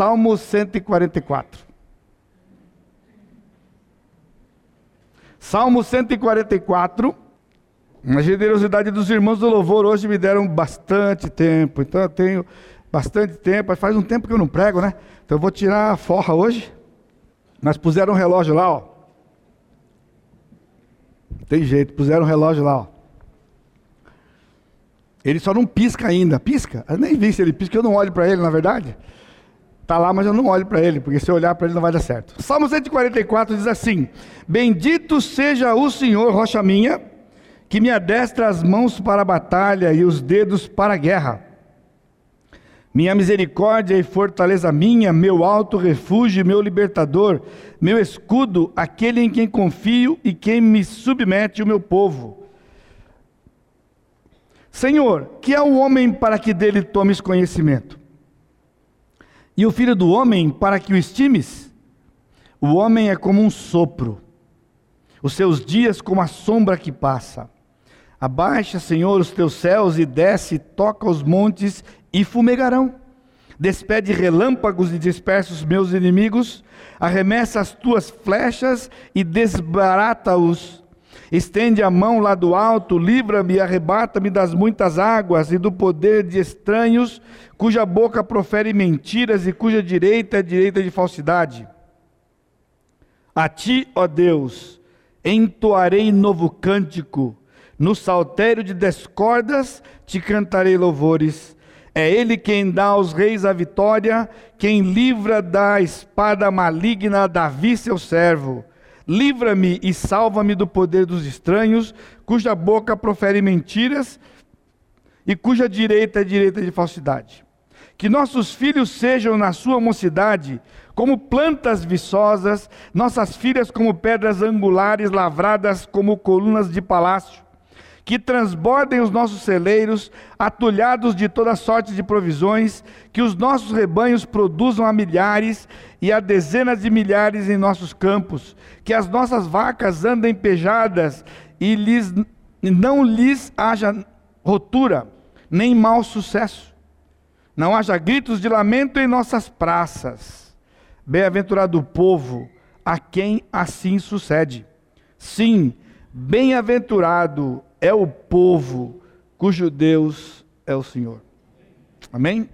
Salmo 144. Salmo 144. A generosidade dos irmãos do louvor hoje me deram bastante tempo, então eu tenho bastante tempo. Faz um tempo que eu não prego, né? Então eu vou tirar a forra hoje. Mas puseram um relógio lá, ó. Tem jeito, puseram um relógio lá, ó. Ele só não pisca ainda. Pisca? Eu nem vi se ele pisca, eu não olho para ele, na verdade. Está lá, mas eu não olho para ele, porque se eu olhar para ele não vai dar certo. Salmo 144 diz assim: Bendito seja o Senhor, rocha minha, que me adestra as mãos para a batalha e os dedos para a guerra. Minha misericórdia e fortaleza minha, meu alto refúgio, meu libertador, meu escudo, aquele em quem confio e quem me submete o meu povo. Senhor, que é o homem para que dele tomes conhecimento? E o filho do homem para que o estimes? O homem é como um sopro, os seus dias como a sombra que passa. Abaixa, Senhor, os teus céus e desce, toca os montes e fumegarão. Despede relâmpagos e dispersa os meus inimigos, arremessa as tuas flechas e desbarata-os. Estende a mão lá do alto, livra-me e arrebata-me das muitas águas e do poder de estranhos, cuja boca profere mentiras e cuja direita é direita de falsidade. A ti, ó Deus, entoarei novo cântico no saltério de descordas te cantarei louvores. É Ele quem dá aos reis a vitória, quem livra da espada maligna Davi, seu servo. Livra-me e salva-me do poder dos estranhos, cuja boca profere mentiras e cuja direita é direita de falsidade. Que nossos filhos sejam na sua mocidade como plantas viçosas, nossas filhas como pedras angulares lavradas como colunas de palácio que transbordem os nossos celeiros, atulhados de toda sorte de provisões, que os nossos rebanhos produzam a milhares e a dezenas de milhares em nossos campos, que as nossas vacas andem pejadas e lhes, não lhes haja rotura, nem mau sucesso. Não haja gritos de lamento em nossas praças. Bem-aventurado o povo a quem assim sucede. Sim, bem-aventurado é o povo cujo Deus é o Senhor. Amém?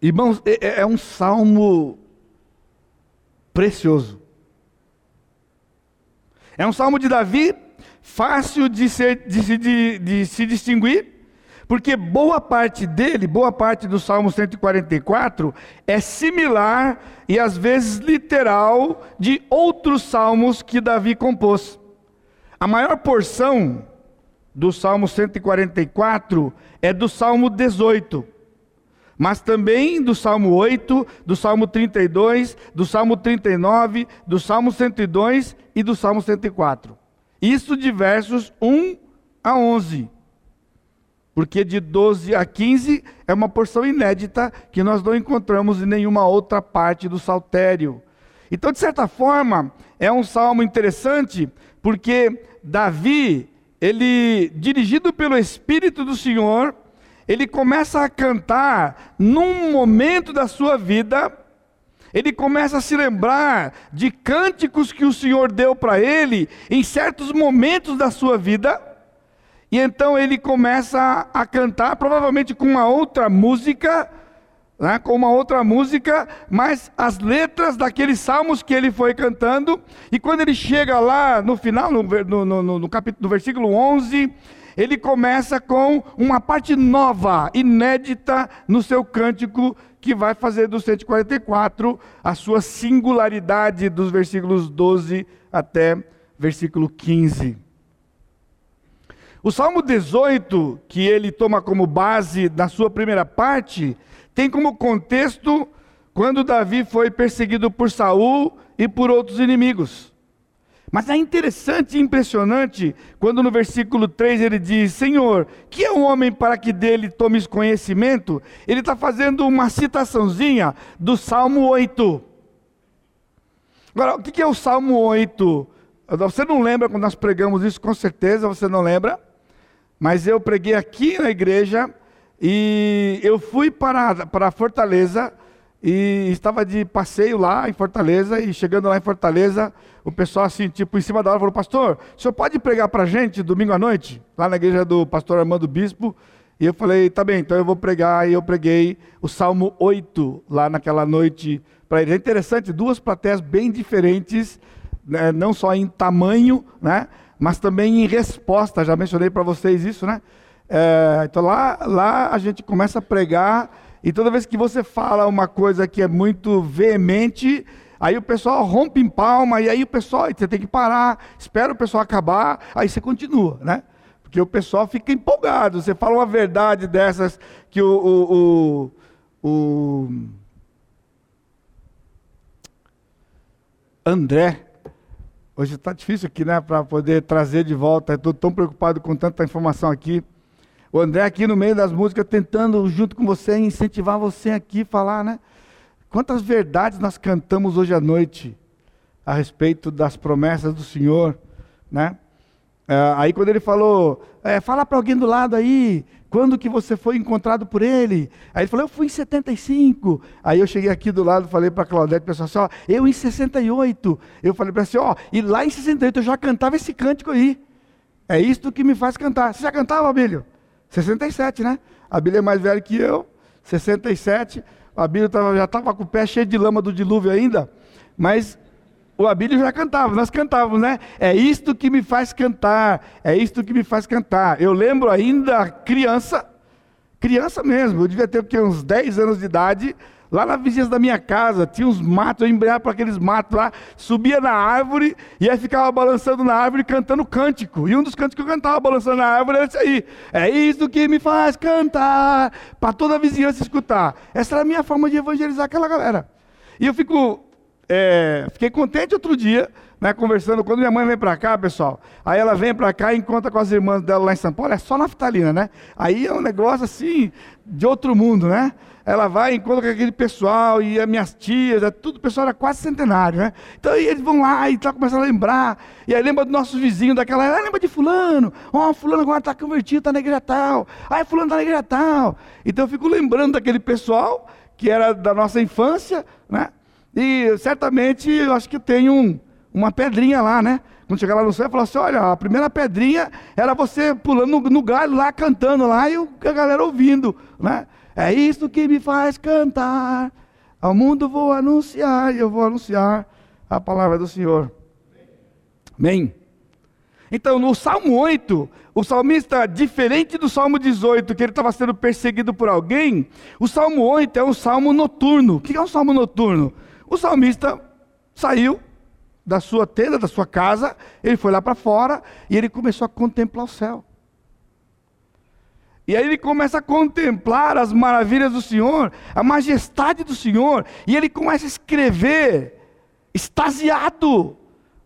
Irmãos, é, é, é um salmo precioso. É um salmo de Davi, fácil de, ser, de, de, de se distinguir, porque boa parte dele, boa parte do Salmo 144, é similar e às vezes literal de outros salmos que Davi compôs. A maior porção do Salmo 144 é do Salmo 18, mas também do Salmo 8, do Salmo 32, do Salmo 39, do Salmo 102 e do Salmo 104. Isso de versos 1 a 11 porque de 12 a 15 é uma porção inédita que nós não encontramos em nenhuma outra parte do saltério. Então, de certa forma, é um salmo interessante, porque Davi, ele, dirigido pelo Espírito do Senhor, ele começa a cantar num momento da sua vida, ele começa a se lembrar de cânticos que o Senhor deu para ele em certos momentos da sua vida e então ele começa a cantar, provavelmente com uma outra música, né, com uma outra música, mas as letras daqueles salmos que ele foi cantando. E quando ele chega lá no final, no, no, no, no capítulo, no versículo 11, ele começa com uma parte nova, inédita no seu cântico, que vai fazer do 144 a sua singularidade dos versículos 12 até versículo 15. O Salmo 18, que ele toma como base na sua primeira parte, tem como contexto quando Davi foi perseguido por Saul e por outros inimigos. Mas é interessante e impressionante quando no versículo 3 ele diz: Senhor, que é um homem para que dele tomes conhecimento? Ele está fazendo uma citaçãozinha do Salmo 8. Agora, o que é o Salmo 8? Você não lembra quando nós pregamos isso, com certeza você não lembra. Mas eu preguei aqui na igreja E eu fui para, para Fortaleza e estava de passeio lá em Fortaleza. E chegando lá em Fortaleza, o pessoal, assim, tipo, em cima da hora, falou: Pastor, o senhor pode pregar para gente domingo à noite? Lá na igreja do pastor Armando Bispo. E eu falei: Tá bem, então eu vou pregar. E eu preguei o Salmo 8 lá naquela noite para eles. É interessante, duas plateias bem diferentes, né, não só em tamanho, né? Mas também em resposta. Já mencionei para vocês isso, né? É, então lá, lá a gente começa a pregar, e toda vez que você fala uma coisa que é muito veemente, aí o pessoal rompe em palma, e aí o pessoal, você tem que parar, espera o pessoal acabar, aí você continua, né? Porque o pessoal fica empolgado. Você fala uma verdade dessas que o, o, o, o André, hoje está difícil aqui, né, para poder trazer de volta. Estou tão preocupado com tanta informação aqui. O André aqui no meio das músicas tentando junto com você incentivar você aqui falar, né? Quantas verdades nós cantamos hoje à noite a respeito das promessas do Senhor, né? É, aí quando ele falou, é, fala para alguém do lado aí, quando que você foi encontrado por ele? Aí ele falou, eu fui em 75. Aí eu cheguei aqui do lado, falei para Claudete, pessoal assim, eu em 68. Eu falei para assim, ó, e lá em 68 eu já cantava esse cântico aí. É isto que me faz cantar. Você já cantava, Abílio? 67, né? A é mais velha que eu, 67. A Bíblia já estava com o pé cheio de lama do dilúvio ainda, mas o Abílio já cantava, nós cantávamos, né? É isto que me faz cantar, é isto que me faz cantar. Eu lembro ainda criança, criança mesmo, eu devia ter uns 10 anos de idade, Lá na vizinhança da minha casa, tinha uns matos, eu embreava para aqueles matos lá, subia na árvore e aí ficava balançando na árvore cantando cântico. E um dos cânticos que eu cantava balançando na árvore era esse aí. É isso que me faz cantar, para toda a vizinhança escutar. Essa era a minha forma de evangelizar aquela galera. E eu fico, é, fiquei contente outro dia, né, conversando, quando minha mãe vem para cá, pessoal, aí ela vem para cá e encontra com as irmãs dela lá em São Paulo, é só naftalina, né? Aí é um negócio assim, de outro mundo, né? ela vai, encontra com aquele pessoal, e as minhas tias, é tudo, o pessoal era quase centenário, né? Então aí eles vão lá e tá começando a lembrar, e aí lembra do nosso vizinho daquela, ah, lembra de fulano, ó, oh, fulano agora está convertido, está na igreja tal, aí fulano está na igreja tal. Então eu fico lembrando daquele pessoal, que era da nossa infância, né? E certamente eu acho que tem um, uma pedrinha lá, né? Quando chegar lá no céu, falar assim: olha, a primeira pedrinha era você pulando no, no galho lá, cantando lá, e a galera ouvindo, né? É isso que me faz cantar. Ao mundo vou anunciar, e eu vou anunciar a palavra do Senhor. Amém. Então, no Salmo 8, o salmista, diferente do Salmo 18, que ele estava sendo perseguido por alguém, o Salmo 8 é um salmo noturno. O que é um salmo noturno? O salmista saiu da sua tenda, da sua casa, ele foi lá para fora e ele começou a contemplar o céu. E aí ele começa a contemplar as maravilhas do Senhor, a majestade do Senhor, e ele começa a escrever, extasiado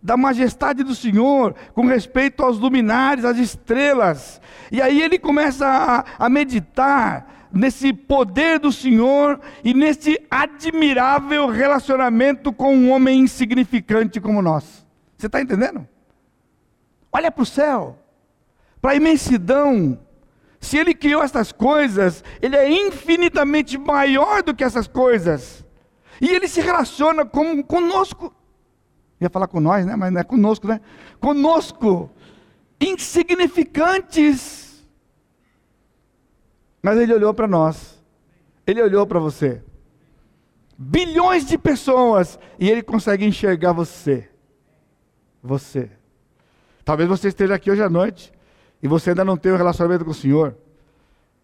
da majestade do Senhor, com respeito aos luminares, às estrelas. E aí ele começa a, a meditar nesse poder do Senhor e nesse admirável relacionamento com um homem insignificante como nós. Você está entendendo? Olha para o céu, para a imensidão se ele criou essas coisas, ele é infinitamente maior do que essas coisas. E ele se relaciona com, conosco. Ia falar com nós, né? Mas não é conosco, né? Conosco. Insignificantes. Mas ele olhou para nós. Ele olhou para você. Bilhões de pessoas. E ele consegue enxergar você. Você. Talvez você esteja aqui hoje à noite e você ainda não tem um relacionamento com o Senhor,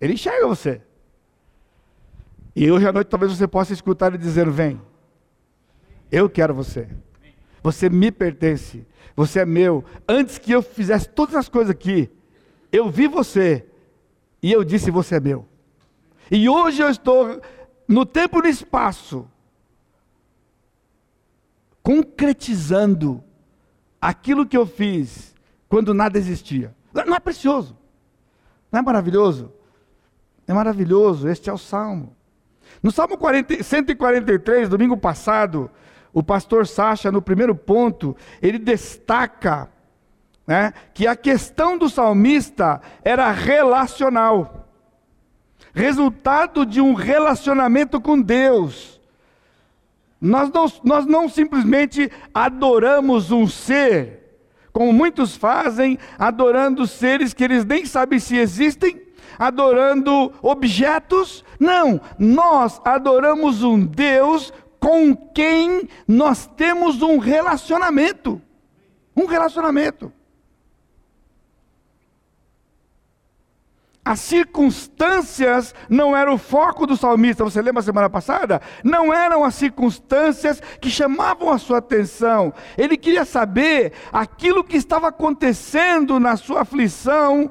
Ele enxerga você. E hoje à noite talvez você possa escutar ele dizendo: Vem, eu quero você. Você me pertence. Você é meu. Antes que eu fizesse todas as coisas aqui, eu vi você e eu disse: Você é meu. E hoje eu estou no tempo e no espaço, concretizando aquilo que eu fiz quando nada existia. Não é precioso? Não é maravilhoso? É maravilhoso, este é o Salmo. No Salmo 40, 143, domingo passado, o pastor Sacha, no primeiro ponto, ele destaca né, que a questão do salmista era relacional. resultado de um relacionamento com Deus. Nós não, nós não simplesmente adoramos um ser, como muitos fazem, adorando seres que eles nem sabem se existem, adorando objetos. Não, nós adoramos um Deus com quem nós temos um relacionamento. Um relacionamento. As circunstâncias não eram o foco do salmista, você lembra semana passada? Não eram as circunstâncias que chamavam a sua atenção. Ele queria saber aquilo que estava acontecendo na sua aflição,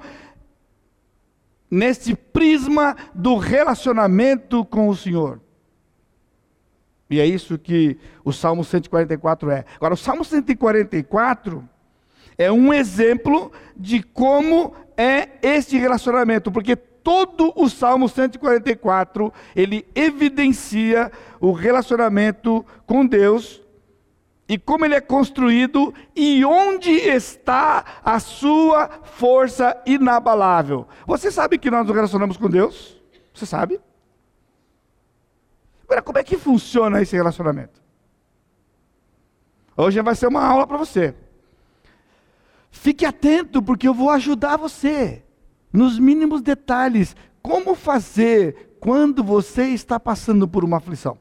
nesse prisma do relacionamento com o Senhor. E é isso que o Salmo 144 é. Agora, o Salmo 144 é um exemplo de como é este relacionamento, porque todo o Salmo 144, ele evidencia o relacionamento com Deus e como ele é construído e onde está a sua força inabalável. Você sabe que nós nos relacionamos com Deus? Você sabe? Agora, como é que funciona esse relacionamento? Hoje vai ser uma aula para você. Fique atento, porque eu vou ajudar você nos mínimos detalhes. Como fazer quando você está passando por uma aflição?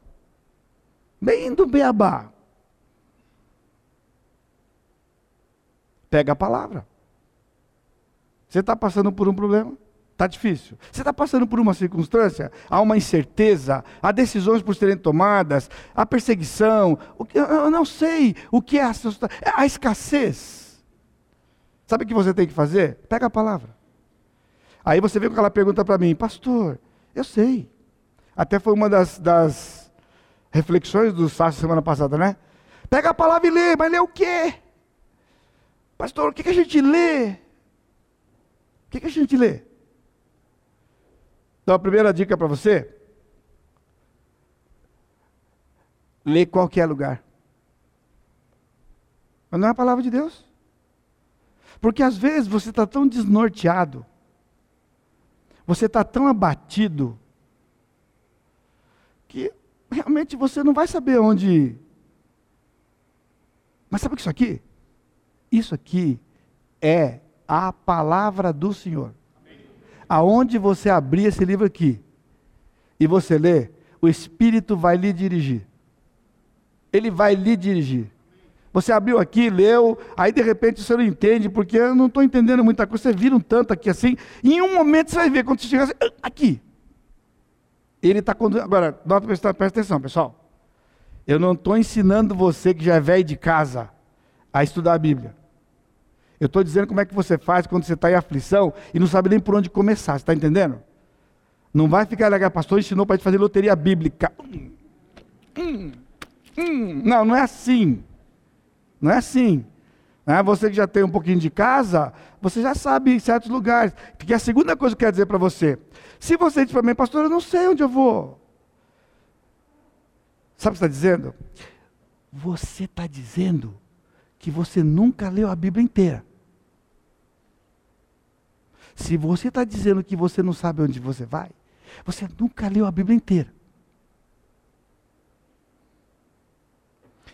Bem do beabá. Pega a palavra. Você está passando por um problema? Está difícil. Você está passando por uma circunstância, há uma incerteza, há decisões por serem tomadas, há perseguição, eu não sei o que é a, a escassez. Sabe o que você tem que fazer? Pega a palavra. Aí você vem com aquela pergunta para mim, pastor, eu sei. Até foi uma das, das reflexões do Sácio semana passada, né? Pega a palavra e lê, mas lê o quê? Pastor, o que, que a gente lê? O que, que a gente lê? Então a primeira dica para você, lê qualquer lugar. Mas não é a palavra de Deus. Porque às vezes você está tão desnorteado, você está tão abatido, que realmente você não vai saber onde ir. Mas sabe o que é isso aqui? Isso aqui é a palavra do Senhor. Aonde você abrir esse livro aqui e você ler, o Espírito vai lhe dirigir. Ele vai lhe dirigir. Você abriu aqui, leu, aí de repente você não entende, porque eu não estou entendendo muita coisa. Você vira um tanto aqui assim, e em um momento você vai ver, quando você chegar assim, aqui. Ele está conduzindo. Agora, nota, presta, atenção, pessoal. Eu não estou ensinando você que já é velho de casa a estudar a Bíblia. Eu estou dizendo como é que você faz quando você está em aflição e não sabe nem por onde começar, você está entendendo? Não vai ficar legal, pastor ensinou para gente fazer loteria bíblica. Hum, hum, hum. Não, não é assim. Não é assim. Né? Você que já tem um pouquinho de casa, você já sabe em certos lugares. Que a segunda coisa que eu quero dizer para você: se você diz para mim, pastor, eu não sei onde eu vou. Sabe o que está dizendo? Você está dizendo que você nunca leu a Bíblia inteira. Se você está dizendo que você não sabe onde você vai, você nunca leu a Bíblia inteira.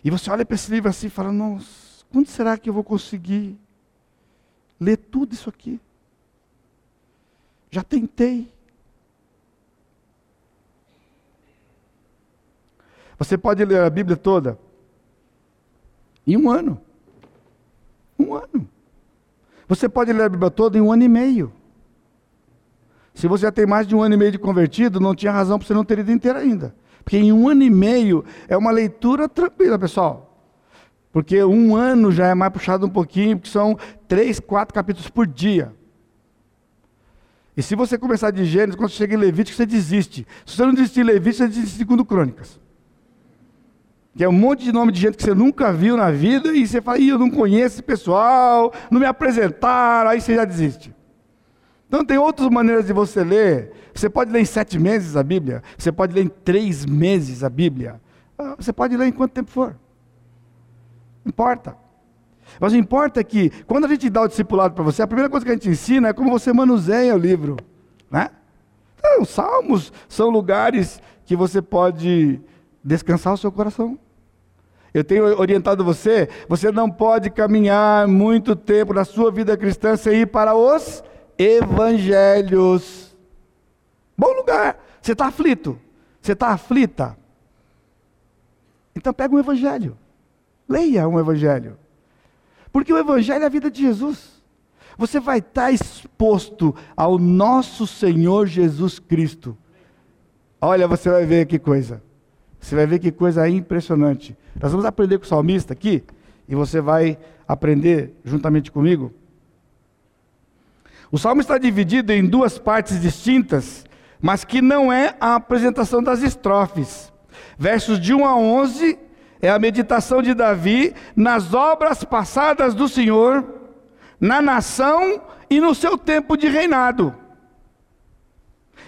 E você olha para esse livro assim e fala: Nossa, quando será que eu vou conseguir ler tudo isso aqui? Já tentei. Você pode ler a Bíblia toda em um ano. Um ano. Você pode ler a Bíblia toda em um ano e meio. Se você já tem mais de um ano e meio de convertido, não tinha razão para você não ter lido inteira ainda. Porque em um ano e meio é uma leitura tranquila, pessoal. Porque um ano já é mais puxado um pouquinho, porque são três, quatro capítulos por dia. E se você começar de Gênesis, quando você chega em Levítico, você desiste. Se você não desistir em Levítico, você desiste em segundo Crônicas. Que é um monte de nome de gente que você nunca viu na vida, e você fala, Ih, eu não conheço esse pessoal, não me apresentaram, aí você já desiste. Então tem outras maneiras de você ler. Você pode ler em sete meses a Bíblia. Você pode ler em três meses a Bíblia. Ah, você pode ler em quanto tempo for. Não importa. Mas o importa é que, quando a gente dá o discipulado para você, a primeira coisa que a gente ensina é como você manuseia o livro. Né? Então, salmos são lugares que você pode descansar o seu coração. Eu tenho orientado você, você não pode caminhar muito tempo na sua vida cristã sem ir para os evangelhos. Bom lugar. Você está aflito? Você está aflita? Então pega um evangelho. Leia um evangelho. Porque o evangelho é a vida de Jesus. Você vai estar exposto ao nosso Senhor Jesus Cristo. Olha, você vai ver que coisa. Você vai ver que coisa impressionante. Nós vamos aprender com o salmista aqui, e você vai aprender juntamente comigo. O salmo está dividido em duas partes distintas, mas que não é a apresentação das estrofes. Versos de 1 a 11 é a meditação de Davi nas obras passadas do Senhor, na nação e no seu tempo de reinado.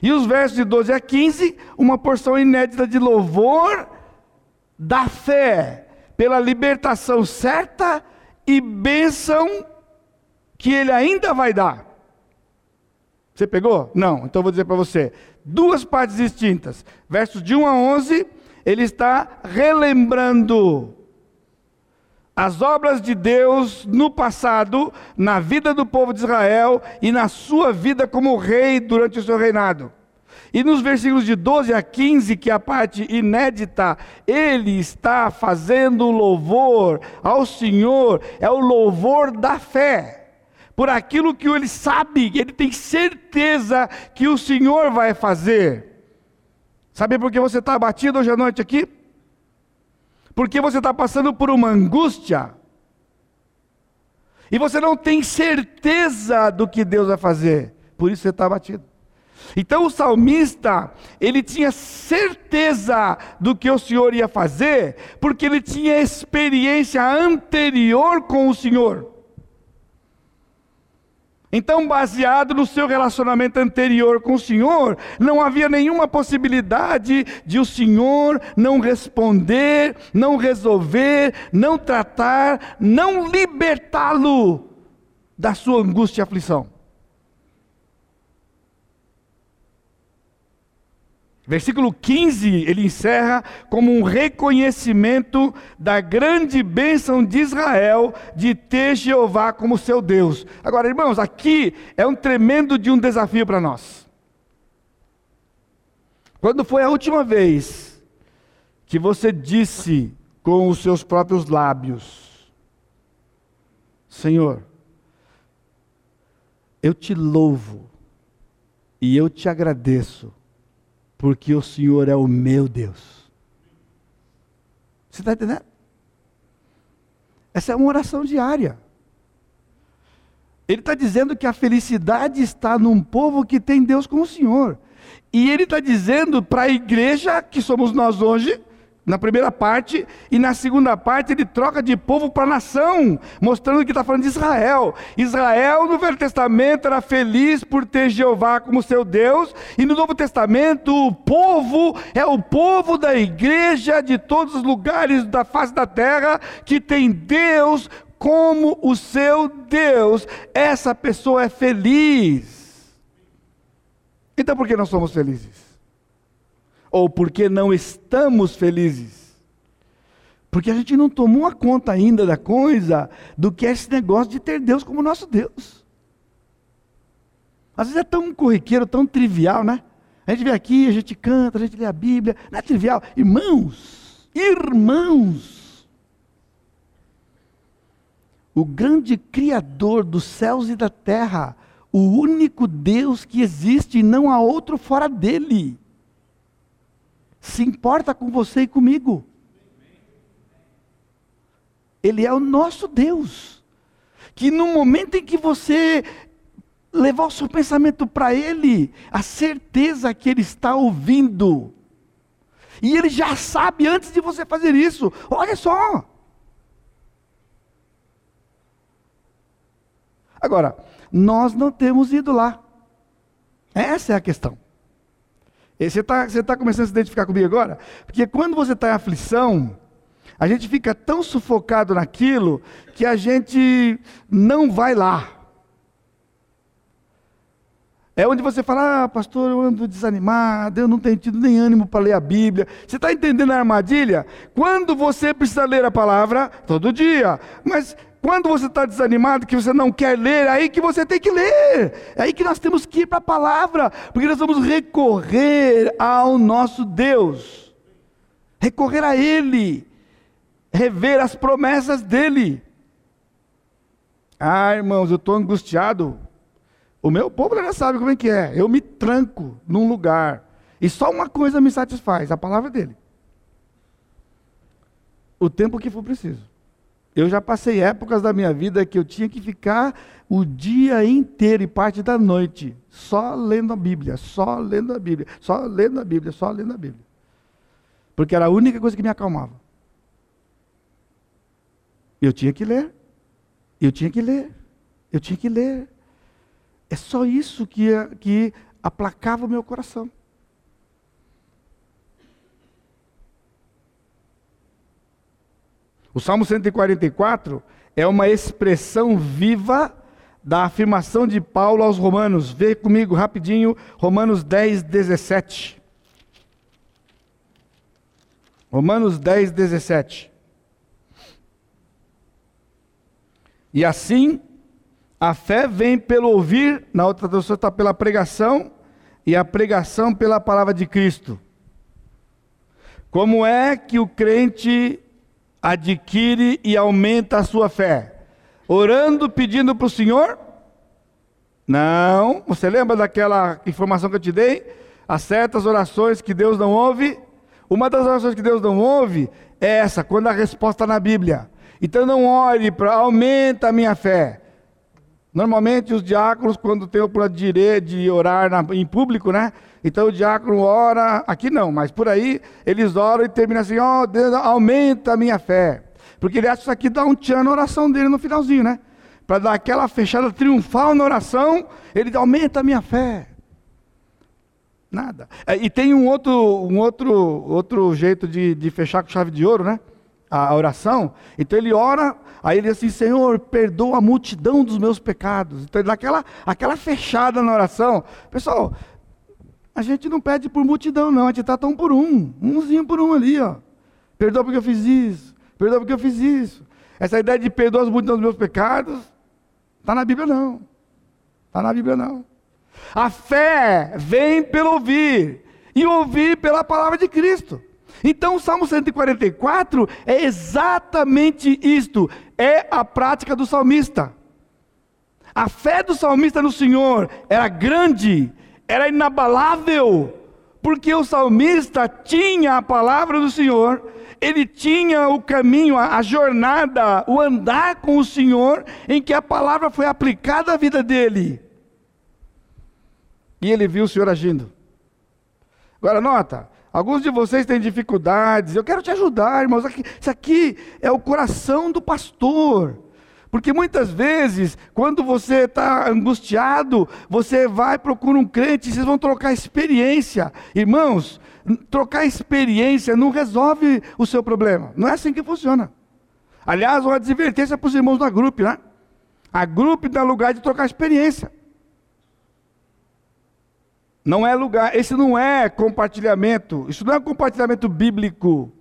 E os versos de 12 a 15, uma porção inédita de louvor da fé pela libertação certa e bênção que ele ainda vai dar. Você pegou? Não. Então eu vou dizer para você. Duas partes distintas. Versos de 1 a 11, ele está relembrando as obras de Deus no passado, na vida do povo de Israel e na sua vida como rei durante o seu reinado. E nos versículos de 12 a 15, que é a parte inédita, ele está fazendo louvor ao Senhor, é o louvor da fé por aquilo que ele sabe, ele tem certeza que o Senhor vai fazer. Sabe por que você está abatido hoje à noite aqui? Porque você está passando por uma angústia. E você não tem certeza do que Deus vai fazer. Por isso você está abatido. Então o salmista, ele tinha certeza do que o Senhor ia fazer, porque ele tinha experiência anterior com o Senhor. Então, baseado no seu relacionamento anterior com o Senhor, não havia nenhuma possibilidade de o Senhor não responder, não resolver, não tratar, não libertá-lo da sua angústia e aflição. Versículo 15, ele encerra como um reconhecimento da grande bênção de Israel de ter Jeová como seu Deus. Agora, irmãos, aqui é um tremendo de um desafio para nós. Quando foi a última vez que você disse com os seus próprios lábios: Senhor, eu te louvo e eu te agradeço porque o Senhor é o meu Deus. Você está entendendo? Essa é uma oração diária. Ele está dizendo que a felicidade está num povo que tem Deus como o Senhor. E ele está dizendo para a igreja, que somos nós hoje, na primeira parte, e na segunda parte ele troca de povo para nação, mostrando que está falando de Israel. Israel no Velho Testamento era feliz por ter Jeová como seu Deus, e no Novo Testamento o povo é o povo da igreja de todos os lugares da face da terra que tem Deus como o seu Deus. Essa pessoa é feliz. Então por que nós somos felizes? Ou porque não estamos felizes. Porque a gente não tomou a conta ainda da coisa, do que é esse negócio de ter Deus como nosso Deus. Às vezes é tão corriqueiro, tão trivial, né? A gente vem aqui, a gente canta, a gente lê a Bíblia, não é trivial. Irmãos, irmãos, o grande Criador dos céus e da terra, o único Deus que existe e não há outro fora dele se importa com você e comigo. Ele é o nosso Deus. Que no momento em que você levar o seu pensamento para Ele, a certeza que Ele está ouvindo, e Ele já sabe antes de você fazer isso, olha só. Agora, nós não temos ido lá. Essa é a questão. Você está você tá começando a se identificar comigo agora? Porque quando você está em aflição, a gente fica tão sufocado naquilo que a gente não vai lá. É onde você fala, ah, pastor, eu ando desanimado, eu não tenho tido nem ânimo para ler a Bíblia. Você está entendendo a armadilha? Quando você precisa ler a palavra, todo dia. Mas quando você está desanimado, que você não quer ler, é aí que você tem que ler. É aí que nós temos que ir para a palavra, porque nós vamos recorrer ao nosso Deus. Recorrer a Ele. Rever as promessas dEle. Ah, irmãos, eu estou angustiado. O meu povo já sabe como é que é. Eu me tranco num lugar. E só uma coisa me satisfaz: a palavra dele. O tempo que for preciso. Eu já passei épocas da minha vida que eu tinha que ficar o dia inteiro e parte da noite só lendo a Bíblia, só lendo a Bíblia, só lendo a Bíblia, só lendo a Bíblia. Porque era a única coisa que me acalmava. Eu tinha que ler. Eu tinha que ler. Eu tinha que ler. É só isso que, que aplacava o meu coração. O Salmo 144 é uma expressão viva da afirmação de Paulo aos Romanos. Vê comigo rapidinho, Romanos 10, 17. Romanos 10, 17. E assim a fé vem pelo ouvir, na outra tradução está pela pregação, e a pregação pela palavra de Cristo. Como é que o crente adquire e aumenta a sua fé? Orando, pedindo para o Senhor? Não. Você lembra daquela informação que eu te dei? As certas orações que Deus não ouve? Uma das orações que Deus não ouve é essa, quando a resposta está na Bíblia. Então não ore para aumenta a minha fé. Normalmente os diáconos, quando tem o direito de orar na, em público, né? Então o diácono ora, aqui não, mas por aí eles oram e terminam assim, ó oh, Deus, aumenta a minha fé. Porque ele acha que isso aqui dá um tchan na oração dele no finalzinho, né? Para dar aquela fechada triunfal na oração, ele aumenta a minha fé. Nada. É, e tem um outro, um outro, outro jeito de, de fechar com chave de ouro, né? A oração. Então ele ora Aí ele diz assim: Senhor, perdoa a multidão dos meus pecados. Então ele dá aquela, aquela fechada na oração. Pessoal, a gente não pede por multidão, não. A gente trata um por um. Umzinho por um ali, ó. Perdoa porque eu fiz isso. Perdoa porque eu fiz isso. Essa ideia de perdoar as multidão dos meus pecados, está na Bíblia não. Está na Bíblia não. A fé vem pelo ouvir. E ouvir pela palavra de Cristo. Então o Salmo 144 é exatamente isto, é a prática do salmista. A fé do salmista no Senhor era grande, era inabalável, porque o salmista tinha a palavra do Senhor, ele tinha o caminho, a, jornada, o andar com o Senhor, em que a palavra foi aplicada à vida dele. E ele viu o Senhor agindo. Agora nota, Alguns de vocês têm dificuldades, eu quero te ajudar, irmãos. Isso aqui é o coração do pastor. Porque muitas vezes, quando você está angustiado, você vai procura um crente vocês vão trocar experiência. Irmãos, trocar experiência não resolve o seu problema. Não é assim que funciona. Aliás, uma advertência para os irmãos da grupo, né? A grupo dá lugar de trocar experiência. Não é lugar, esse não é compartilhamento, isso não é compartilhamento bíblico,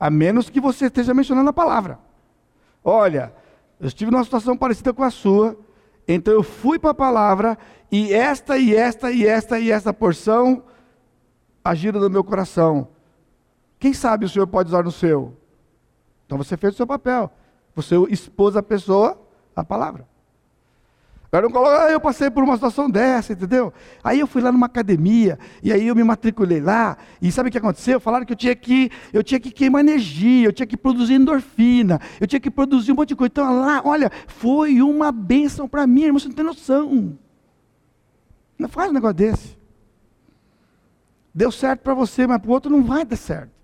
a menos que você esteja mencionando a palavra. Olha, eu estive numa situação parecida com a sua, então eu fui para a palavra e esta e esta e esta e esta porção agiram no meu coração. Quem sabe o Senhor pode usar no seu? Então você fez o seu papel. Você expôs a pessoa a palavra. Agora não coloca, ah, eu passei por uma situação dessa, entendeu? Aí eu fui lá numa academia, e aí eu me matriculei lá, e sabe o que aconteceu? Falaram que eu tinha que, eu tinha que queimar energia, eu tinha que produzir endorfina, eu tinha que produzir um monte de coisa. Então lá, olha, foi uma bênção para mim, irmão, você não tem noção. Não faz um negócio desse. Deu certo para você, mas para o outro não vai dar certo.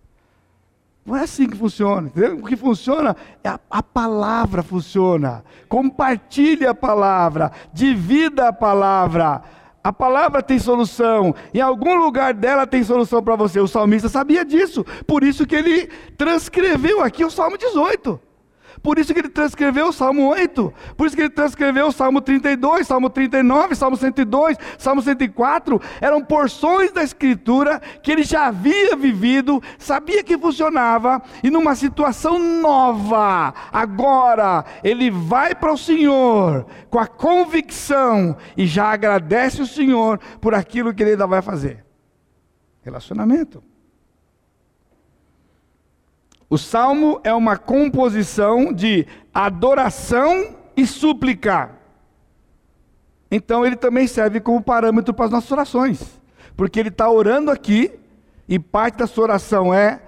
Não é assim que funciona, entendeu? O que funciona é a, a, palavra funciona. Compartilhe a palavra, divida a palavra. A palavra tem solução. Em algum lugar dela tem solução para você. O salmista sabia disso. Por isso que ele transcreveu aqui o Salmo 18. Por isso que ele transcreveu o Salmo 8, por isso que ele transcreveu o Salmo 32, Salmo 39, Salmo 102, Salmo 104, eram porções da Escritura que ele já havia vivido, sabia que funcionava, e numa situação nova, agora ele vai para o Senhor com a convicção e já agradece o Senhor por aquilo que ele ainda vai fazer. Relacionamento. O salmo é uma composição de adoração e súplica. Então ele também serve como parâmetro para as nossas orações. Porque ele está orando aqui, e parte da sua oração é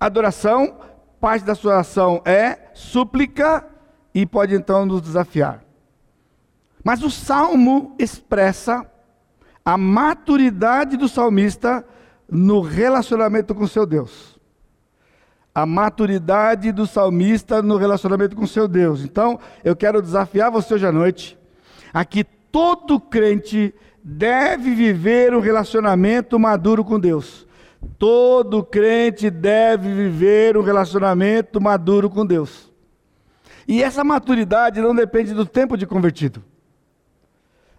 adoração, parte da sua oração é súplica, e pode então nos desafiar. Mas o salmo expressa a maturidade do salmista no relacionamento com seu Deus a maturidade do salmista no relacionamento com seu Deus. Então, eu quero desafiar você hoje à noite a que todo crente deve viver um relacionamento maduro com Deus. Todo crente deve viver um relacionamento maduro com Deus. E essa maturidade não depende do tempo de convertido.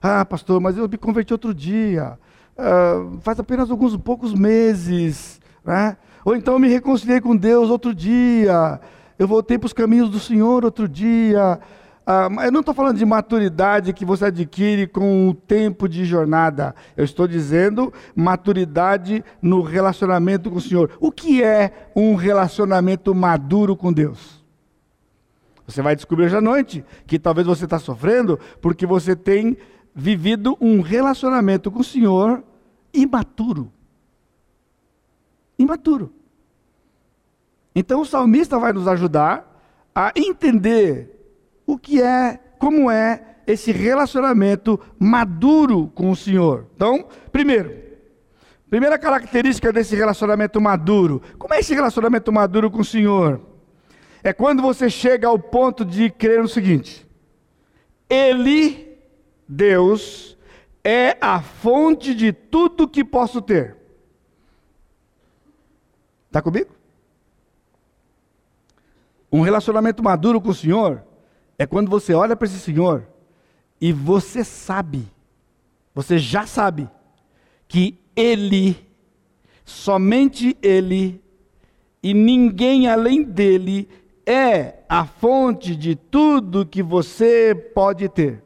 Ah, pastor, mas eu me converti outro dia. Ah, faz apenas alguns poucos meses. Né? Ou então eu me reconciliei com Deus outro dia. Eu voltei para os caminhos do Senhor outro dia. Ah, eu não estou falando de maturidade que você adquire com o tempo de jornada. Eu estou dizendo maturidade no relacionamento com o Senhor. O que é um relacionamento maduro com Deus? Você vai descobrir hoje à noite que talvez você está sofrendo porque você tem vivido um relacionamento com o Senhor imaturo imaturo. Então o salmista vai nos ajudar a entender o que é, como é esse relacionamento maduro com o Senhor. Então, primeiro, primeira característica desse relacionamento maduro. Como é esse relacionamento maduro com o Senhor? É quando você chega ao ponto de crer no seguinte: Ele, Deus, é a fonte de tudo que posso ter. Está comigo? Um relacionamento maduro com o Senhor é quando você olha para esse Senhor e você sabe, você já sabe, que Ele, somente Ele e ninguém além dele é a fonte de tudo que você pode ter.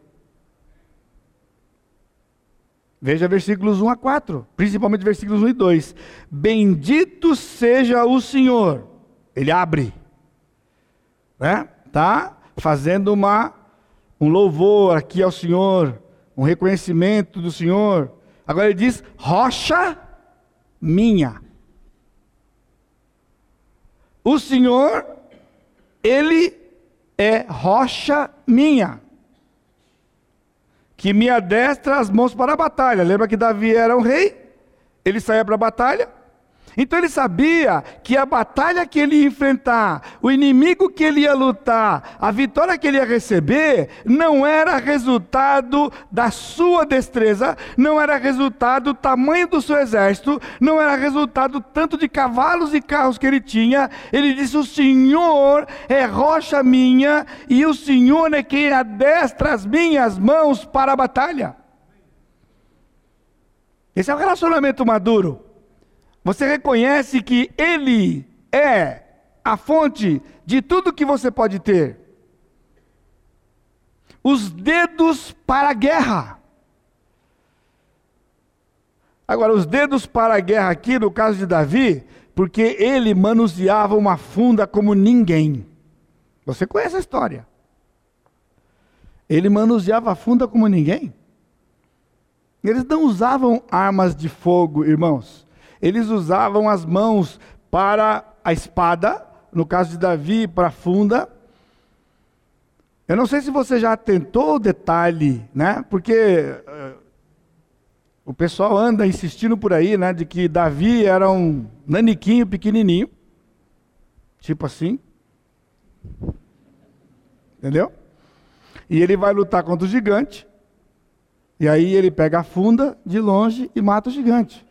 Veja versículos 1 a 4, principalmente versículos 1 e 2. Bendito seja o Senhor. Ele abre. Né? Tá fazendo uma um louvor aqui ao Senhor, um reconhecimento do Senhor. Agora ele diz: rocha minha. O Senhor, ele é rocha minha que me adestra as mãos para a batalha. Lembra que Davi era um rei? Ele saía para a batalha, então ele sabia que a batalha que ele ia enfrentar, o inimigo que ele ia lutar, a vitória que ele ia receber, não era resultado da sua destreza, não era resultado do tamanho do seu exército, não era resultado tanto de cavalos e carros que ele tinha. Ele disse: O Senhor é rocha minha, e o Senhor é quem adestra as minhas mãos para a batalha. Esse é o relacionamento maduro. Você reconhece que Ele é a fonte de tudo que você pode ter. Os dedos para a guerra. Agora, os dedos para a guerra aqui, no caso de Davi, porque ele manuseava uma funda como ninguém. Você conhece a história. Ele manuseava a funda como ninguém. Eles não usavam armas de fogo, irmãos eles usavam as mãos para a espada, no caso de Davi, para a funda. Eu não sei se você já tentou o detalhe, né? Porque uh, o pessoal anda insistindo por aí, né? De que Davi era um naniquinho pequenininho, tipo assim, entendeu? E ele vai lutar contra o gigante. E aí ele pega a funda de longe e mata o gigante.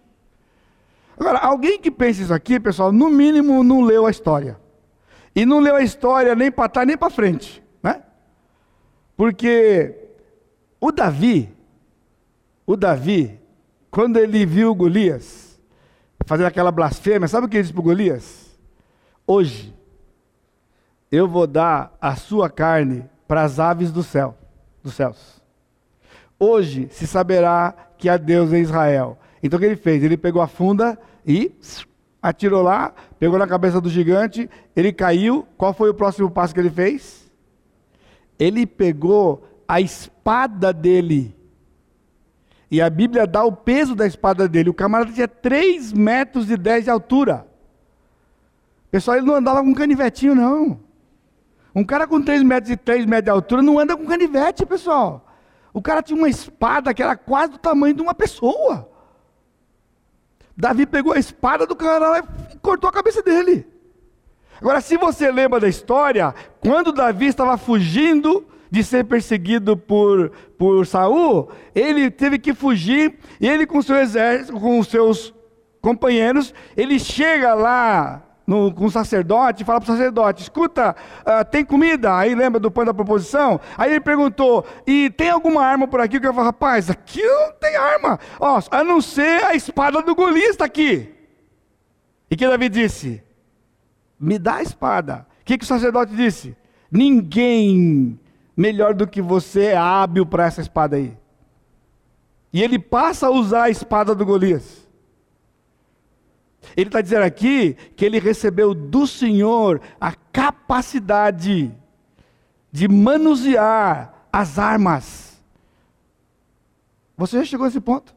Agora, alguém que pensa isso aqui, pessoal, no mínimo não leu a história. E não leu a história nem para trás nem para frente, né? Porque o Davi, o Davi, quando ele viu Golias fazer aquela blasfêmia, sabe o que ele disse para Golias? Hoje eu vou dar a sua carne para as aves do céu, dos céus. Hoje se saberá que há Deus em Israel. Então o que ele fez? Ele pegou a funda e atirou lá, pegou na cabeça do gigante, ele caiu. Qual foi o próximo passo que ele fez? Ele pegou a espada dele. E a Bíblia dá o peso da espada dele. O camarada tinha 3 metros e 10 de altura. Pessoal, ele não andava com canivetinho, não. Um cara com 3 metros e 3 metros de altura não anda com canivete, pessoal. O cara tinha uma espada que era quase do tamanho de uma pessoa. Davi pegou a espada do cara e cortou a cabeça dele. Agora, se você lembra da história, quando Davi estava fugindo de ser perseguido por, por Saul, ele teve que fugir, e ele com seu exército, com os seus companheiros, ele chega lá no, com o sacerdote, fala para o sacerdote: escuta, uh, tem comida? Aí lembra do pão da proposição? Aí ele perguntou: e tem alguma arma por aqui? Que eu falo, rapaz, aqui não tem arma, ó, a não ser a espada do Golias aqui. E que Davi disse: me dá a espada. O que, que o sacerdote disse? Ninguém melhor do que você é hábil para essa espada aí. E ele passa a usar a espada do Golias. Ele está dizendo aqui que ele recebeu do Senhor a capacidade de manusear as armas. Você já chegou a esse ponto?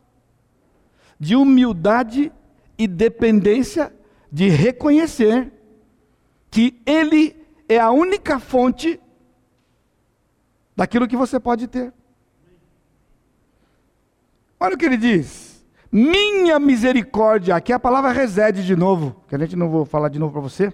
De humildade e dependência de reconhecer que Ele é a única fonte daquilo que você pode ter. Olha o que ele diz minha misericórdia, aqui a palavra resede de novo, que a gente não vou falar de novo para você.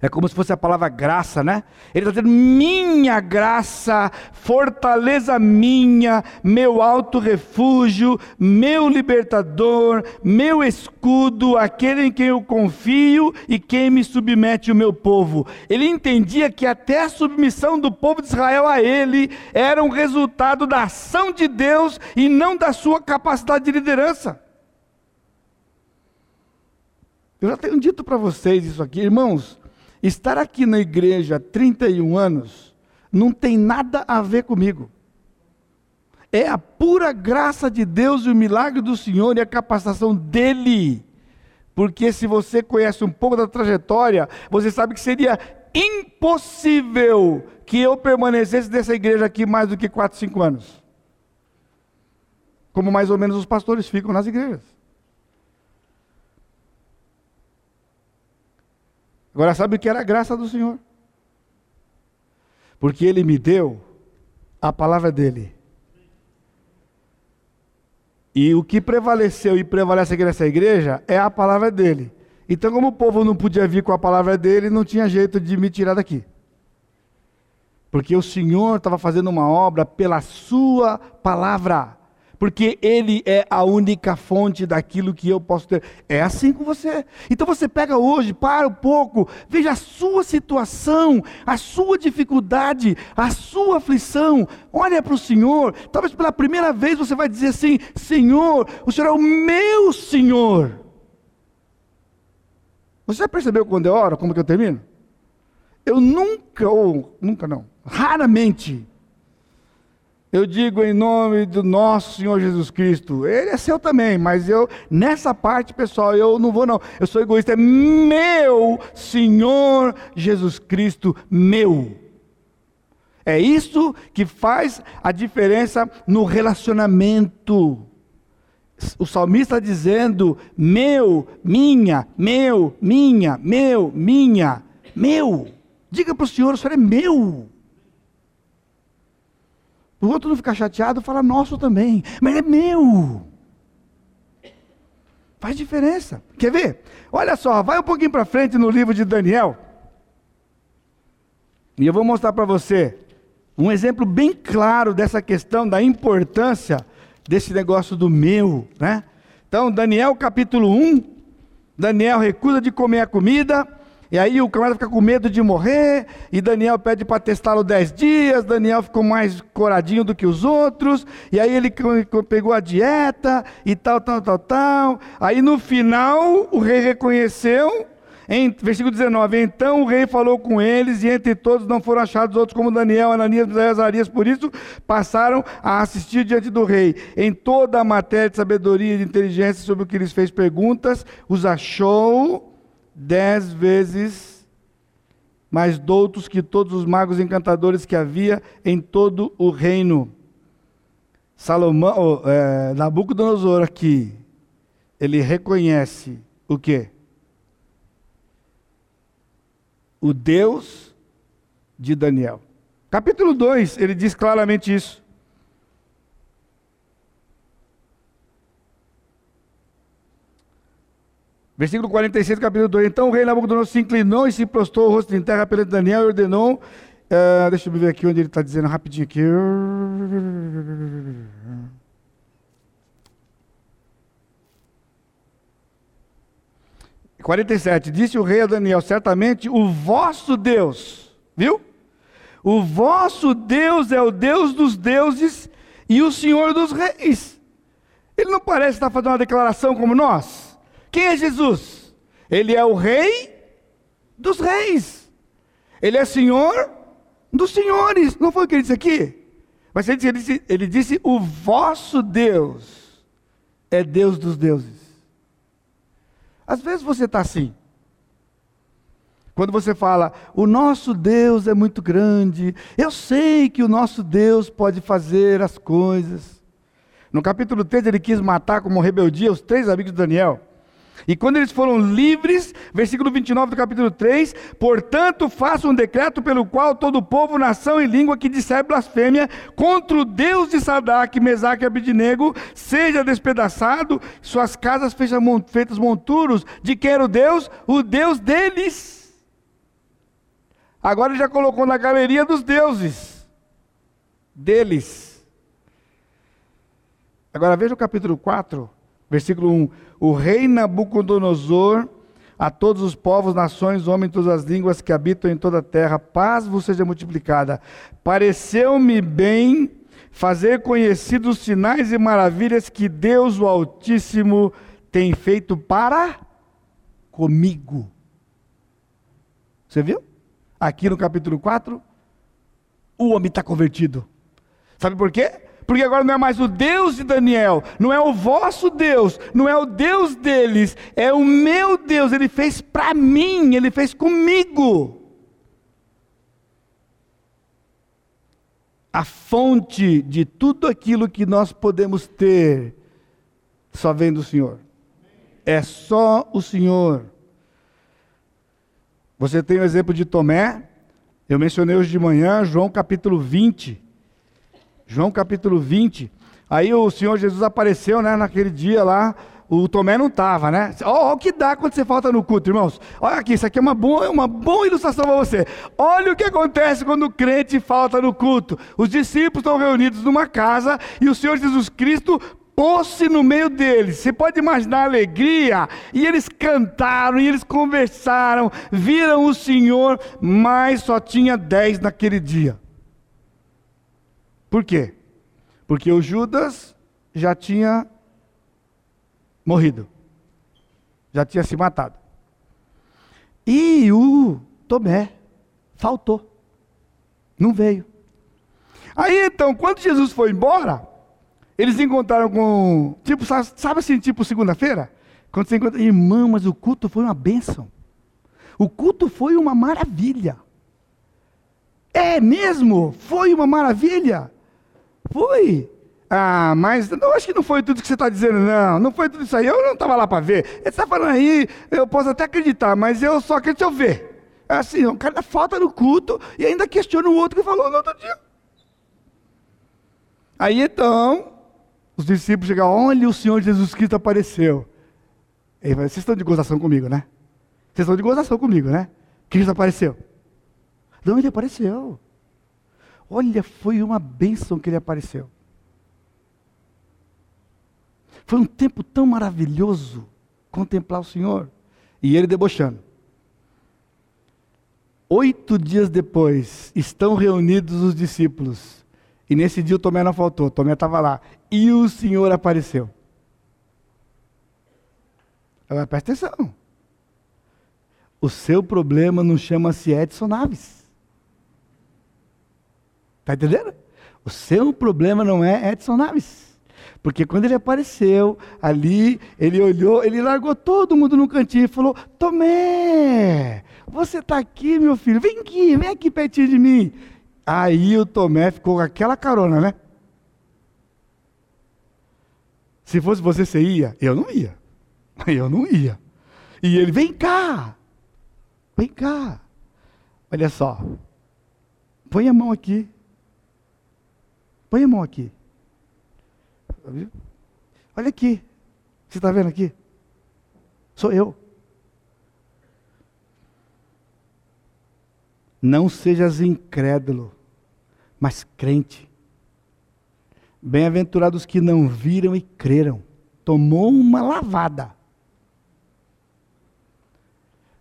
É como se fosse a palavra graça, né? Ele está dizendo: minha graça, fortaleza minha, meu alto refúgio, meu libertador, meu escudo, aquele em quem eu confio e quem me submete o meu povo. Ele entendia que até a submissão do povo de Israel a ele era um resultado da ação de Deus e não da sua capacidade de liderança. Eu já tenho dito para vocês isso aqui, irmãos. Estar aqui na igreja há 31 anos não tem nada a ver comigo. É a pura graça de Deus e o milagre do Senhor e a capacitação dele. Porque se você conhece um pouco da trajetória, você sabe que seria impossível que eu permanecesse nessa igreja aqui mais do que 4, 5 anos. Como mais ou menos os pastores ficam nas igrejas. Agora, sabe o que era a graça do Senhor? Porque Ele me deu a palavra dEle. E o que prevaleceu e prevalece aqui nessa igreja é a palavra dEle. Então, como o povo não podia vir com a palavra dele, não tinha jeito de me tirar daqui. Porque o Senhor estava fazendo uma obra pela Sua palavra porque Ele é a única fonte daquilo que eu posso ter. É assim com você. Então você pega hoje, para um pouco, veja a sua situação, a sua dificuldade, a sua aflição. Olha para o Senhor. Talvez pela primeira vez você vai dizer assim: Senhor, o Senhor é o meu Senhor. Você já percebeu quando eu oro, como que eu termino? Eu nunca, ou nunca não, raramente eu digo em nome do nosso Senhor Jesus Cristo. Ele é seu também, mas eu, nessa parte, pessoal, eu não vou não. Eu sou egoísta. É meu Senhor Jesus Cristo, meu. É isso que faz a diferença no relacionamento. O salmista está dizendo: meu, minha, meu, minha, meu, minha, meu. Diga para o Senhor: o Senhor é meu. O outro não ficar chateado, fala nosso também. Mas é meu. Faz diferença. Quer ver? Olha só, vai um pouquinho para frente no livro de Daniel. E eu vou mostrar para você um exemplo bem claro dessa questão da importância desse negócio do meu, né? Então, Daniel capítulo 1, Daniel recusa de comer a comida, E aí o camarada fica com medo de morrer, e Daniel pede para testá-lo dez dias, Daniel ficou mais coradinho do que os outros, e aí ele pegou a dieta, e tal, tal, tal, tal. Aí no final o rei reconheceu, em versículo 19, então o rei falou com eles, e entre todos não foram achados outros como Daniel, Ananias, Misael, Azarias, por isso passaram a assistir diante do rei. Em toda a matéria de sabedoria e de inteligência sobre o que lhes fez perguntas, os achou dez vezes mais doutos que todos os magos encantadores que havia em todo o reino. Salomão, é, Nabucodonosor aqui, ele reconhece o quê? O Deus de Daniel. Capítulo 2, ele diz claramente isso. Versículo 46, capítulo 2. Então o rei Nabucodonosor se inclinou e se prostrou o rosto em terra perante Daniel e ordenou. Uh, deixa eu ver aqui onde ele está dizendo rapidinho aqui. 47. Disse o rei a Daniel: Certamente o vosso Deus, viu? O vosso Deus é o Deus dos deuses e o Senhor dos reis. Ele não parece estar fazendo uma declaração como nós? Quem é Jesus? Ele é o Rei dos Reis. Ele é Senhor dos Senhores. Não foi o que ele disse aqui? Mas ele disse, ele disse, ele disse o vosso Deus é Deus dos deuses. Às vezes você está assim. Quando você fala, o nosso Deus é muito grande, eu sei que o nosso Deus pode fazer as coisas. No capítulo 3, ele quis matar como rebeldia os três amigos de Daniel. E quando eles foram livres, versículo 29 do capítulo 3, portanto, faça um decreto pelo qual todo povo, nação e língua que disser blasfêmia contra o Deus de Sadak, Mesaque e Abidinego, seja despedaçado, suas casas feitas monturos. De quem era o Deus? O Deus deles. Agora ele já colocou na galeria dos deuses. Deles. Agora veja o capítulo 4, versículo 1 o rei Nabucodonosor, a todos os povos, nações, homens, todas as línguas que habitam em toda a terra, paz vos seja multiplicada. Pareceu-me bem fazer conhecidos os sinais e maravilhas que Deus, o Altíssimo, tem feito para comigo. Você viu? Aqui no capítulo 4, o homem está convertido. Sabe por quê? Porque agora não é mais o Deus de Daniel, não é o vosso Deus, não é o Deus deles, é o meu Deus, ele fez para mim, ele fez comigo. A fonte de tudo aquilo que nós podemos ter só vem do Senhor. É só o Senhor. Você tem o exemplo de Tomé, eu mencionei hoje de manhã, João capítulo 20. João capítulo 20. Aí o Senhor Jesus apareceu, né, naquele dia lá. O Tomé não estava, né? Olha o que dá quando você falta no culto, irmãos. Olha aqui, isso aqui é uma boa, uma boa ilustração para você. Olha o que acontece quando o crente falta no culto. Os discípulos estão reunidos numa casa e o Senhor Jesus Cristo pôs-se no meio deles. Você pode imaginar a alegria. E eles cantaram, e eles conversaram, viram o Senhor, mas só tinha dez naquele dia. Por quê? Porque o Judas já tinha morrido, já tinha se matado. E o Tomé faltou, não veio. Aí então, quando Jesus foi embora, eles encontraram com, tipo, sabe assim, tipo segunda-feira? Quando você encontra, irmão, mas o culto foi uma bênção. O culto foi uma maravilha. É mesmo? Foi uma maravilha. Foi. Ah, mas eu acho que não foi tudo que você está dizendo, não. Não foi tudo isso aí. Eu não estava lá para ver. Ele está falando aí, eu posso até acreditar, mas eu só acredito se eu ver. É assim, o cara falta no culto e ainda questiona o outro que falou no outro dia. Aí então, os discípulos chegam, olha, o Senhor Jesus Cristo apareceu. Ele vocês estão de gozação comigo, né? Vocês estão de gozação comigo, né? Cristo apareceu. Não, ele apareceu. Olha, foi uma bênção que ele apareceu. Foi um tempo tão maravilhoso contemplar o Senhor. E ele debochando. Oito dias depois, estão reunidos os discípulos. E nesse dia o Tomé não faltou, Tomé estava lá. E o Senhor apareceu. Agora presta atenção. O seu problema não chama-se Edson Naves. Está entendendo? O seu problema não é Edson Naves. Porque quando ele apareceu ali, ele olhou, ele largou todo mundo no cantinho e falou: Tomé, você está aqui, meu filho, vem aqui, vem aqui pertinho de mim. Aí o Tomé ficou com aquela carona, né? Se fosse você, você ia? Eu não ia. Eu não ia. E ele, vem cá, vem cá. Olha só, põe a mão aqui. Põe a mão aqui. Olha aqui. Você está vendo aqui? Sou eu. Não sejas incrédulo, mas crente. Bem-aventurados que não viram e creram. Tomou uma lavada.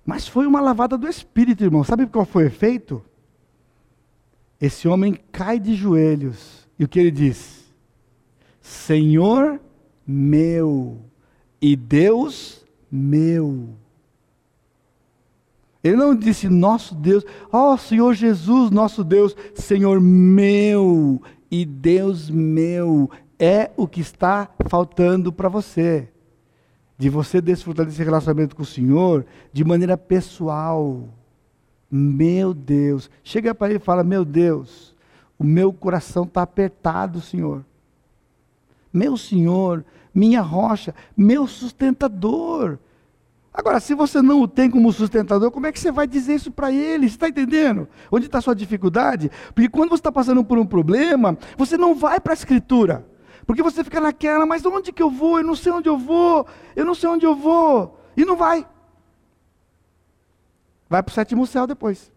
Mas foi uma lavada do Espírito, irmão. Sabe qual foi o efeito? Esse homem cai de joelhos. E o que ele diz? Senhor meu e Deus meu. Ele não disse nosso Deus, ó oh, Senhor Jesus, nosso Deus, Senhor meu e Deus meu. É o que está faltando para você. De você desfrutar desse relacionamento com o Senhor de maneira pessoal. Meu Deus. Chega para ele e fala: Meu Deus, o meu coração está apertado, Senhor. Meu Senhor, minha rocha, meu sustentador. Agora, se você não o tem como sustentador, como é que você vai dizer isso para ele? Você está entendendo? Onde está a sua dificuldade? Porque quando você está passando por um problema, você não vai para a Escritura. Porque você fica naquela, mas onde que eu vou? Eu não sei onde eu vou, eu não sei onde eu vou. E não vai. Vai para o sétimo céu depois.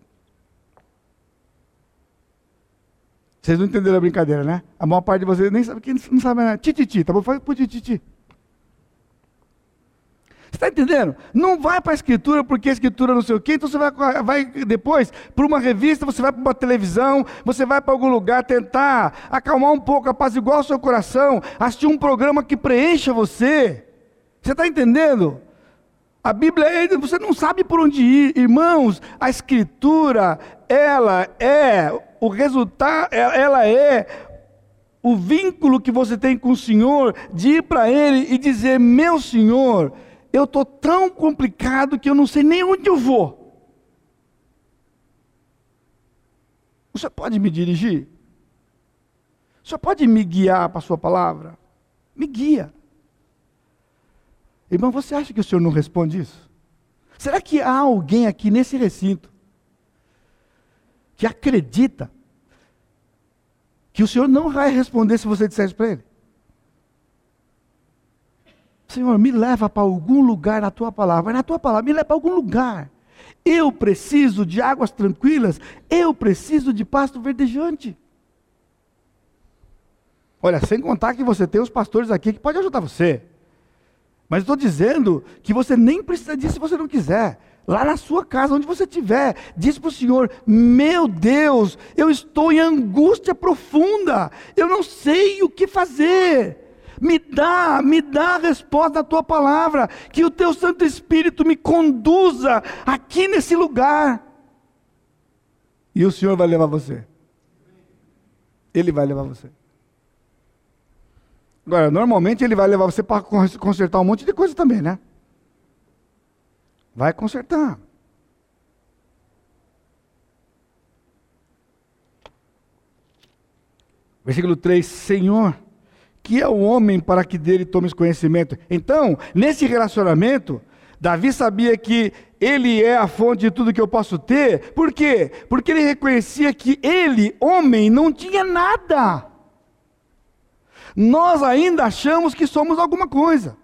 Vocês não entenderam a brincadeira, né? A maior parte de vocês nem sabe, quem não sabe nada. Tititi, tá bom? Faz pro tititi. Você está entendendo? Não vai para a escritura porque a escritura não sei o quê, então você vai, vai depois para uma revista, você vai para uma televisão, você vai para algum lugar tentar acalmar um pouco, apaziguar o seu coração, assistir um programa que preencha você. Você está entendendo? A Bíblia, é, você não sabe por onde ir, irmãos. A Escritura, ela é o resultado, é, ela é o vínculo que você tem com o Senhor de ir para Ele e dizer: Meu Senhor, eu estou tão complicado que eu não sei nem onde eu vou. Senhor pode me dirigir? Senhor pode me guiar para a sua palavra? Me guia. Irmão, você acha que o senhor não responde isso? Será que há alguém aqui nesse recinto que acredita que o senhor não vai responder se você disser isso para ele? Senhor, me leva para algum lugar na tua palavra. Na tua palavra, me leva para algum lugar. Eu preciso de águas tranquilas. Eu preciso de pasto verdejante. Olha, sem contar que você tem os pastores aqui que podem ajudar você. Mas estou dizendo que você nem precisa disso se você não quiser. Lá na sua casa, onde você estiver, diz para o Senhor: Meu Deus, eu estou em angústia profunda. Eu não sei o que fazer. Me dá, me dá a resposta da tua palavra, que o teu Santo Espírito me conduza aqui nesse lugar. E o Senhor vai levar você. Ele vai levar você. Agora, normalmente ele vai levar você para consertar um monte de coisa também, né? Vai consertar. Versículo 3: Senhor, que é o homem para que dele tomes conhecimento. Então, nesse relacionamento, Davi sabia que ele é a fonte de tudo que eu posso ter. Por quê? Porque ele reconhecia que ele, homem, não tinha nada. Nós ainda achamos que somos alguma coisa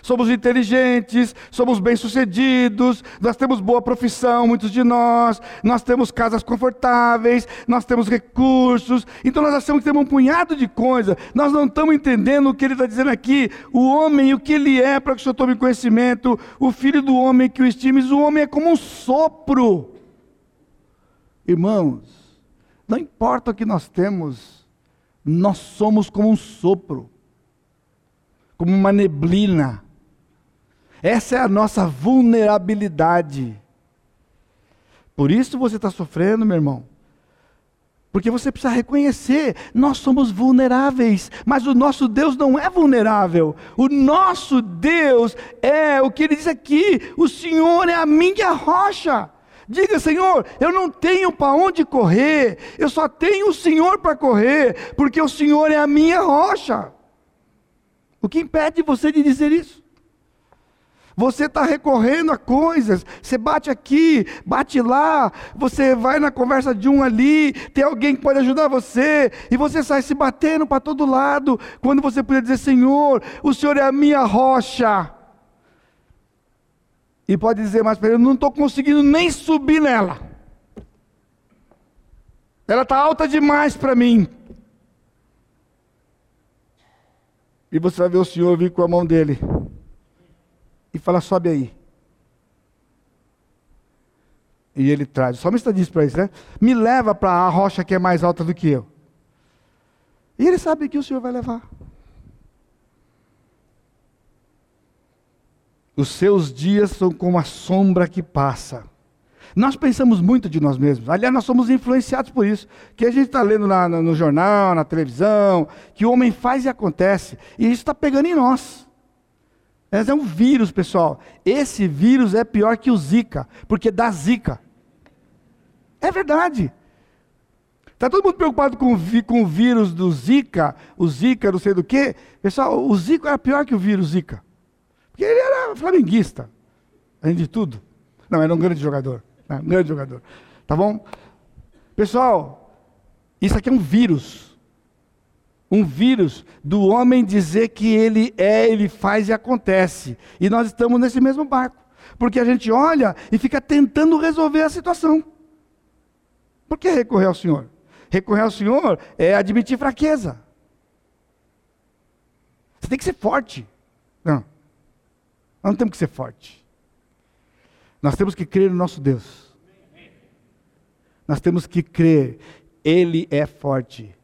somos inteligentes, somos bem-sucedidos, nós temos boa profissão, muitos de nós, nós temos casas confortáveis, nós temos recursos, então nós achamos que temos um punhado de coisas, nós não estamos entendendo o que ele está dizendo aqui, o homem o que ele é, para que o senhor tome conhecimento, o filho do homem que o estimes, o homem é como um sopro. Irmãos, não importa o que nós temos, nós somos como um sopro, como uma neblina. Essa é a nossa vulnerabilidade. Por isso você está sofrendo, meu irmão. Porque você precisa reconhecer, nós somos vulneráveis, mas o nosso Deus não é vulnerável. O nosso Deus é o que ele diz aqui: o Senhor é a minha rocha. Diga, Senhor, eu não tenho para onde correr, eu só tenho o Senhor para correr, porque o Senhor é a minha rocha. O que impede você de dizer isso? Você está recorrendo a coisas, você bate aqui, bate lá, você vai na conversa de um ali, tem alguém que pode ajudar você, e você sai se batendo para todo lado, quando você podia dizer: Senhor, o Senhor é a minha rocha. E pode dizer mais para ele: não estou conseguindo nem subir nela, ela está alta demais para mim. E você vai ver o Senhor vir com a mão dele e fala: sobe aí. E ele traz. O salmista diz para isso, né? Me leva para a rocha que é mais alta do que eu. E ele sabe que o Senhor vai levar. Os seus dias são como a sombra que passa. Nós pensamos muito de nós mesmos. Aliás, nós somos influenciados por isso. Que a gente está lendo na, no jornal, na televisão, que o homem faz e acontece. E isso está pegando em nós. Mas é um vírus, pessoal. Esse vírus é pior que o Zika, porque dá Zika. É verdade. Está todo mundo preocupado com, com o vírus do Zika, o Zika, não sei do que. Pessoal, o Zika era pior que o vírus Zika. Porque ele era flamenguista, além de tudo. Não, era um grande jogador. Né? Um grande jogador. Tá bom? Pessoal, isso aqui é um vírus um vírus do homem dizer que ele é, ele faz e acontece. E nós estamos nesse mesmo barco. Porque a gente olha e fica tentando resolver a situação. Por que recorrer ao Senhor? Recorrer ao Senhor é admitir fraqueza. Você tem que ser forte. Nós não temos que ser forte. Nós temos que crer no nosso Deus. Nós temos que crer. Ele é forte.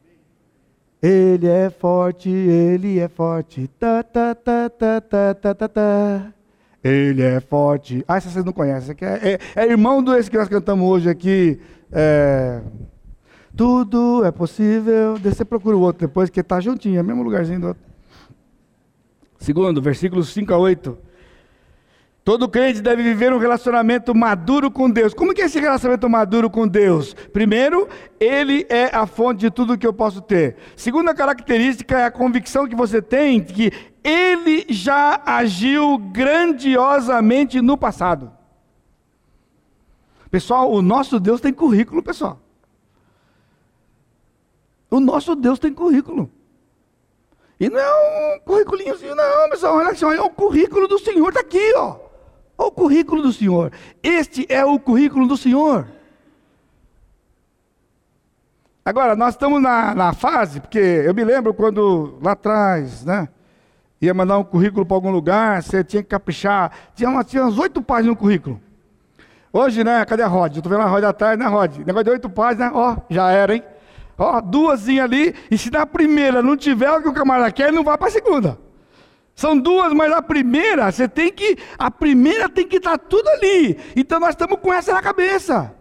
Ele é forte, ele é forte. Ta, ta, ta, ta, ta, ta, ta, ta. Ele é forte. Ah, essa vocês não conhecem. É, é, é irmão do esse que nós cantamos hoje aqui. É, tudo é possível. Você procura o outro depois, que está juntinho, é o mesmo lugarzinho do outro. Segundo, versículos 5 a 8. Todo crente deve viver um relacionamento maduro com Deus. Como que é esse relacionamento maduro com Deus? Primeiro, Ele é a fonte de tudo que eu posso ter. Segunda característica é a convicção que você tem que Ele já agiu grandiosamente no passado. Pessoal, o nosso Deus tem currículo, pessoal. O nosso Deus tem currículo. E não é um currículozinho, não, pessoal. Olha só, é o currículo do Senhor, está aqui, ó. Olha o currículo do Senhor. Este é o currículo do Senhor. Agora, nós estamos na, na fase, porque eu me lembro quando lá atrás, né? Ia mandar um currículo para algum lugar, você tinha que caprichar. Tinha, uma, tinha umas oito páginas no currículo. Hoje, né? Cadê a Rod? Eu estou vendo a Rod atrás, né, Rod? Negócio de oito páginas, ó, já era, hein? Ó, duas ali, e se na primeira não tiver o que o camarada quer, não vai para a segunda. São duas, mas a primeira, você tem que, a primeira tem que estar tudo ali. Então nós estamos com essa na cabeça.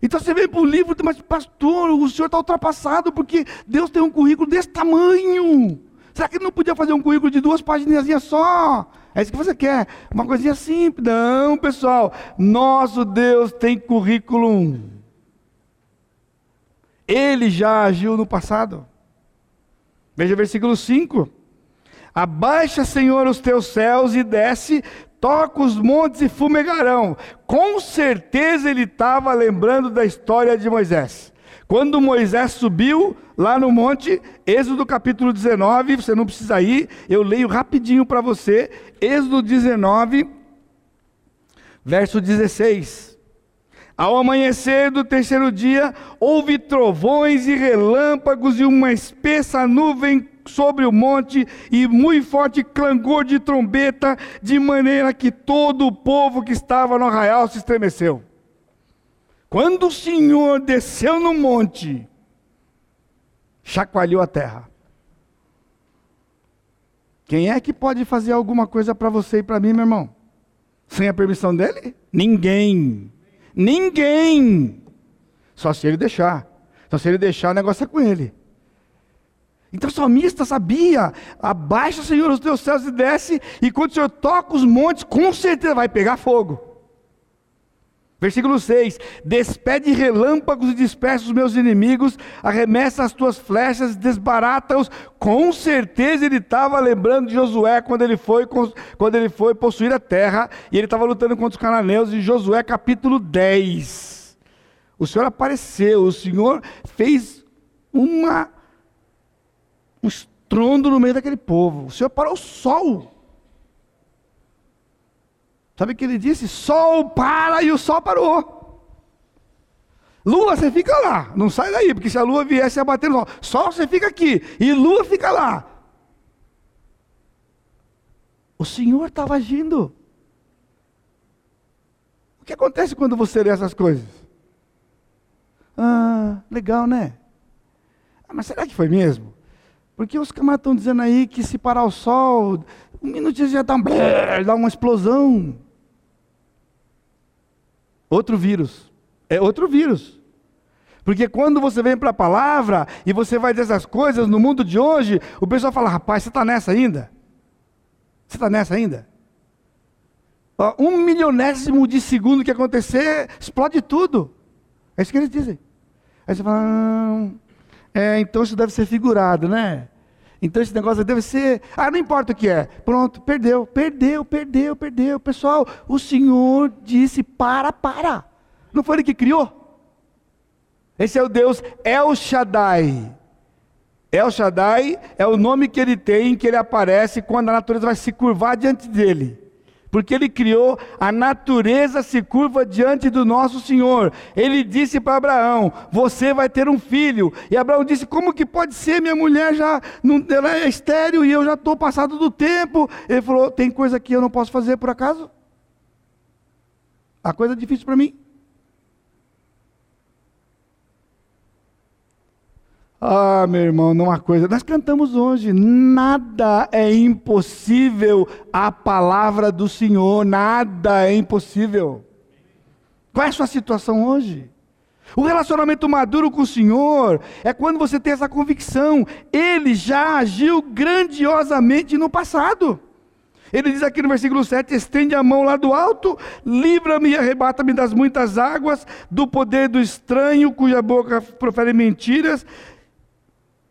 Então você vem para o livro, mas pastor, o senhor está ultrapassado porque Deus tem um currículo desse tamanho. Será que ele não podia fazer um currículo de duas páginas só? É isso que você quer? Uma coisinha simples. Não, pessoal. Nosso Deus tem currículo. Ele já agiu no passado. Veja o versículo 5. Abaixa, Senhor, os teus céus e desce, toca os montes e fumegarão. Com certeza ele estava lembrando da história de Moisés. Quando Moisés subiu lá no monte, Êxodo capítulo 19, você não precisa ir, eu leio rapidinho para você. Êxodo 19, verso 16. Ao amanhecer do terceiro dia, houve trovões e relâmpagos e uma espessa nuvem sobre o monte e muito forte clangor de trombeta, de maneira que todo o povo que estava no arraial se estremeceu. Quando o Senhor desceu no monte, chacoalhou a terra. Quem é que pode fazer alguma coisa para você e para mim, meu irmão? Sem a permissão dele? Ninguém. Ninguém. Só se ele deixar. Então, se ele deixar, o negócio é com ele. Então o salmista sabia: abaixa, Senhor, os teus céus e desce, e quando o Senhor toca os montes, com certeza vai pegar fogo. Versículo 6: Despede relâmpagos e dispersa os meus inimigos, arremessa as tuas flechas, desbarata-os. Com certeza ele estava lembrando de Josué quando ele foi quando ele foi possuir a terra e ele estava lutando contra os cananeus em Josué capítulo 10. O Senhor apareceu, o Senhor fez uma um estrondo no meio daquele povo. O Senhor parou o sol. Sabe o que ele disse? Sol para e o sol parou. Lua, você fica lá, não sai daí, porque se a lua viesse a bater no sol, sol você fica aqui, e lua fica lá. O Senhor estava agindo. O que acontece quando você lê essas coisas? Ah, legal, né? Ah, mas será que foi mesmo? Porque os camaradas estão dizendo aí que se parar o sol, um minutinho já dá, um, dá uma explosão. Outro vírus. É outro vírus. Porque quando você vem para a palavra e você vai dizer essas coisas no mundo de hoje, o pessoal fala: rapaz, você está nessa ainda? Você está nessa ainda? um milionésimo de segundo que acontecer, explode tudo. É isso que eles dizem. Aí você fala: é, então isso deve ser figurado, né? Então esse negócio deve ser, ah, não importa o que é. Pronto, perdeu, perdeu, perdeu, perdeu. Pessoal, o Senhor disse: para, para. Não foi ele que criou? Esse é o Deus El Shaddai. El Shaddai é o nome que ele tem, que ele aparece quando a natureza vai se curvar diante dele porque ele criou, a natureza se curva diante do nosso Senhor. Ele disse para Abraão: Você vai ter um filho. E Abraão disse: Como que pode ser? Minha mulher já não, ela é estéreo e eu já estou passado do tempo. Ele falou: Tem coisa que eu não posso fazer por acaso? A coisa é difícil para mim. Ah, meu irmão, não há coisa. Nós cantamos hoje, nada é impossível à palavra do Senhor, nada é impossível. Qual é a sua situação hoje? O relacionamento maduro com o Senhor é quando você tem essa convicção, Ele já agiu grandiosamente no passado. Ele diz aqui no versículo 7: estende a mão lá do alto, livra-me e arrebata-me das muitas águas, do poder do estranho, cuja boca profere mentiras,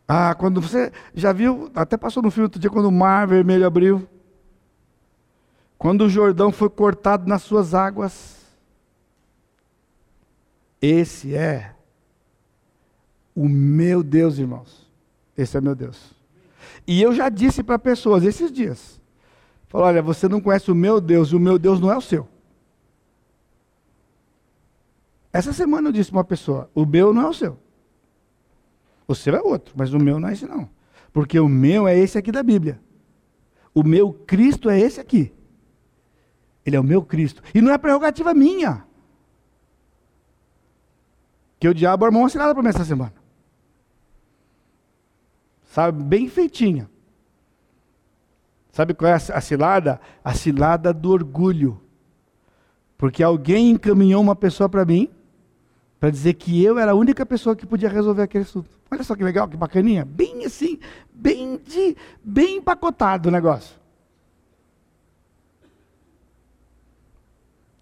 ah, quando você já viu, até passou no filme outro dia, quando o mar vermelho abriu. Quando o Jordão foi cortado nas suas águas. Esse é o meu Deus, irmãos. Esse é meu Deus. E eu já disse para pessoas esses dias: falou, olha, você não conhece o meu Deus, e o meu Deus não é o seu. Essa semana eu disse para uma pessoa: o meu não é o seu. O seu é outro, mas o meu não é esse não. Porque o meu é esse aqui da Bíblia. O meu Cristo é esse aqui. Ele é o meu Cristo. E não é prerrogativa minha. Que o diabo armou uma cilada para mim essa semana. Sabe, bem feitinha. Sabe qual é a cilada? A cilada do orgulho. Porque alguém encaminhou uma pessoa para mim para dizer que eu era a única pessoa que podia resolver aquele assunto. Olha só que legal, que bacaninha. Bem assim, bem, de, bem empacotado o negócio.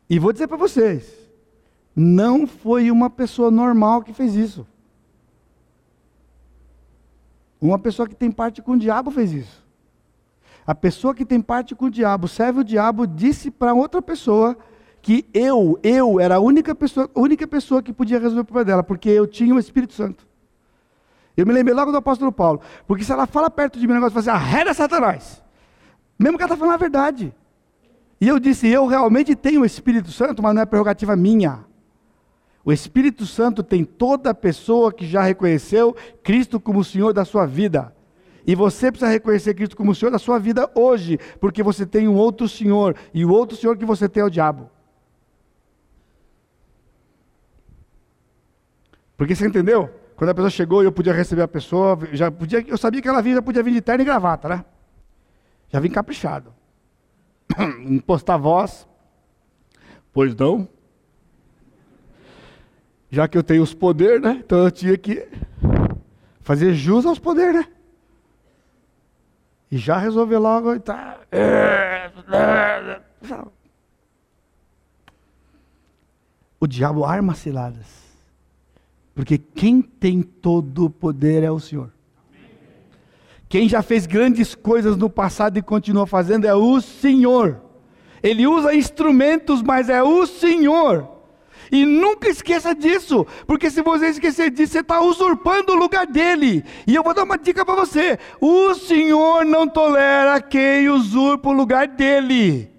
E vou dizer para vocês, não foi uma pessoa normal que fez isso. Uma pessoa que tem parte com o diabo fez isso. A pessoa que tem parte com o diabo, serve o diabo, disse para outra pessoa que eu, eu era a única pessoa, única pessoa que podia resolver o problema dela, porque eu tinha o Espírito Santo. Eu me lembrei logo do apóstolo Paulo, porque se ela fala perto de mim um negócio, fala assim, arreda Satanás. Mesmo que ela está falando a verdade. E eu disse, eu realmente tenho o Espírito Santo, mas não é prerrogativa minha. O Espírito Santo tem toda pessoa que já reconheceu Cristo como o Senhor da sua vida. E você precisa reconhecer Cristo como o Senhor da sua vida hoje, porque você tem um outro Senhor, e o outro Senhor que você tem é o diabo. Porque você entendeu? Quando a pessoa chegou, eu podia receber a pessoa, já podia, eu sabia que ela vinha, já podia vir de terno e gravata, né? Já vim caprichado. Impostar voz. Pois não? Já que eu tenho os poderes, né? Então eu tinha que fazer jus aos poderes, né? E já resolver logo e tá. O diabo arma ciladas. Porque quem tem todo o poder é o Senhor. Quem já fez grandes coisas no passado e continua fazendo é o Senhor. Ele usa instrumentos, mas é o Senhor. E nunca esqueça disso, porque se você esquecer disso, você está usurpando o lugar dele. E eu vou dar uma dica para você: o Senhor não tolera quem usurpa o lugar dele.